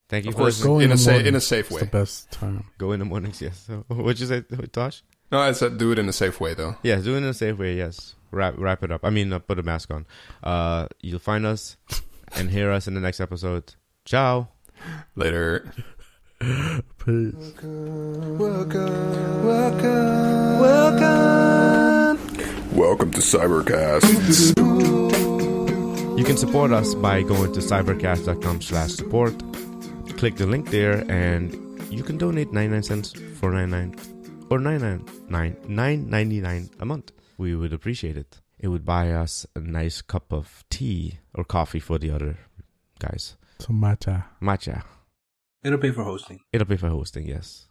Thank you Of for course, listening. Go in in a the sa- in a safe It's way. the best time. Go in the mornings. Yes. So, (laughs) what'd you say, Tosh? No, I said do it in a safe way though. Yes, do it in a safe way. Yes, wrap wrap it up. I mean, uh, put a mask on. Uh, you'll find us (laughs) and hear us in the next episode. Ciao. Later. (laughs) Peace. Welcome. Welcome. Welcome. Welcome to Cybrcast. You can support us by going to cybrcast.com slash support. Click the link there and you can donate 99 cents for 99 or 999 999 a month. We would appreciate it. It would buy us a nice cup of tea or coffee for the other guys. Some matcha. Matcha. It'll pay for hosting. It'll pay for hosting, yes.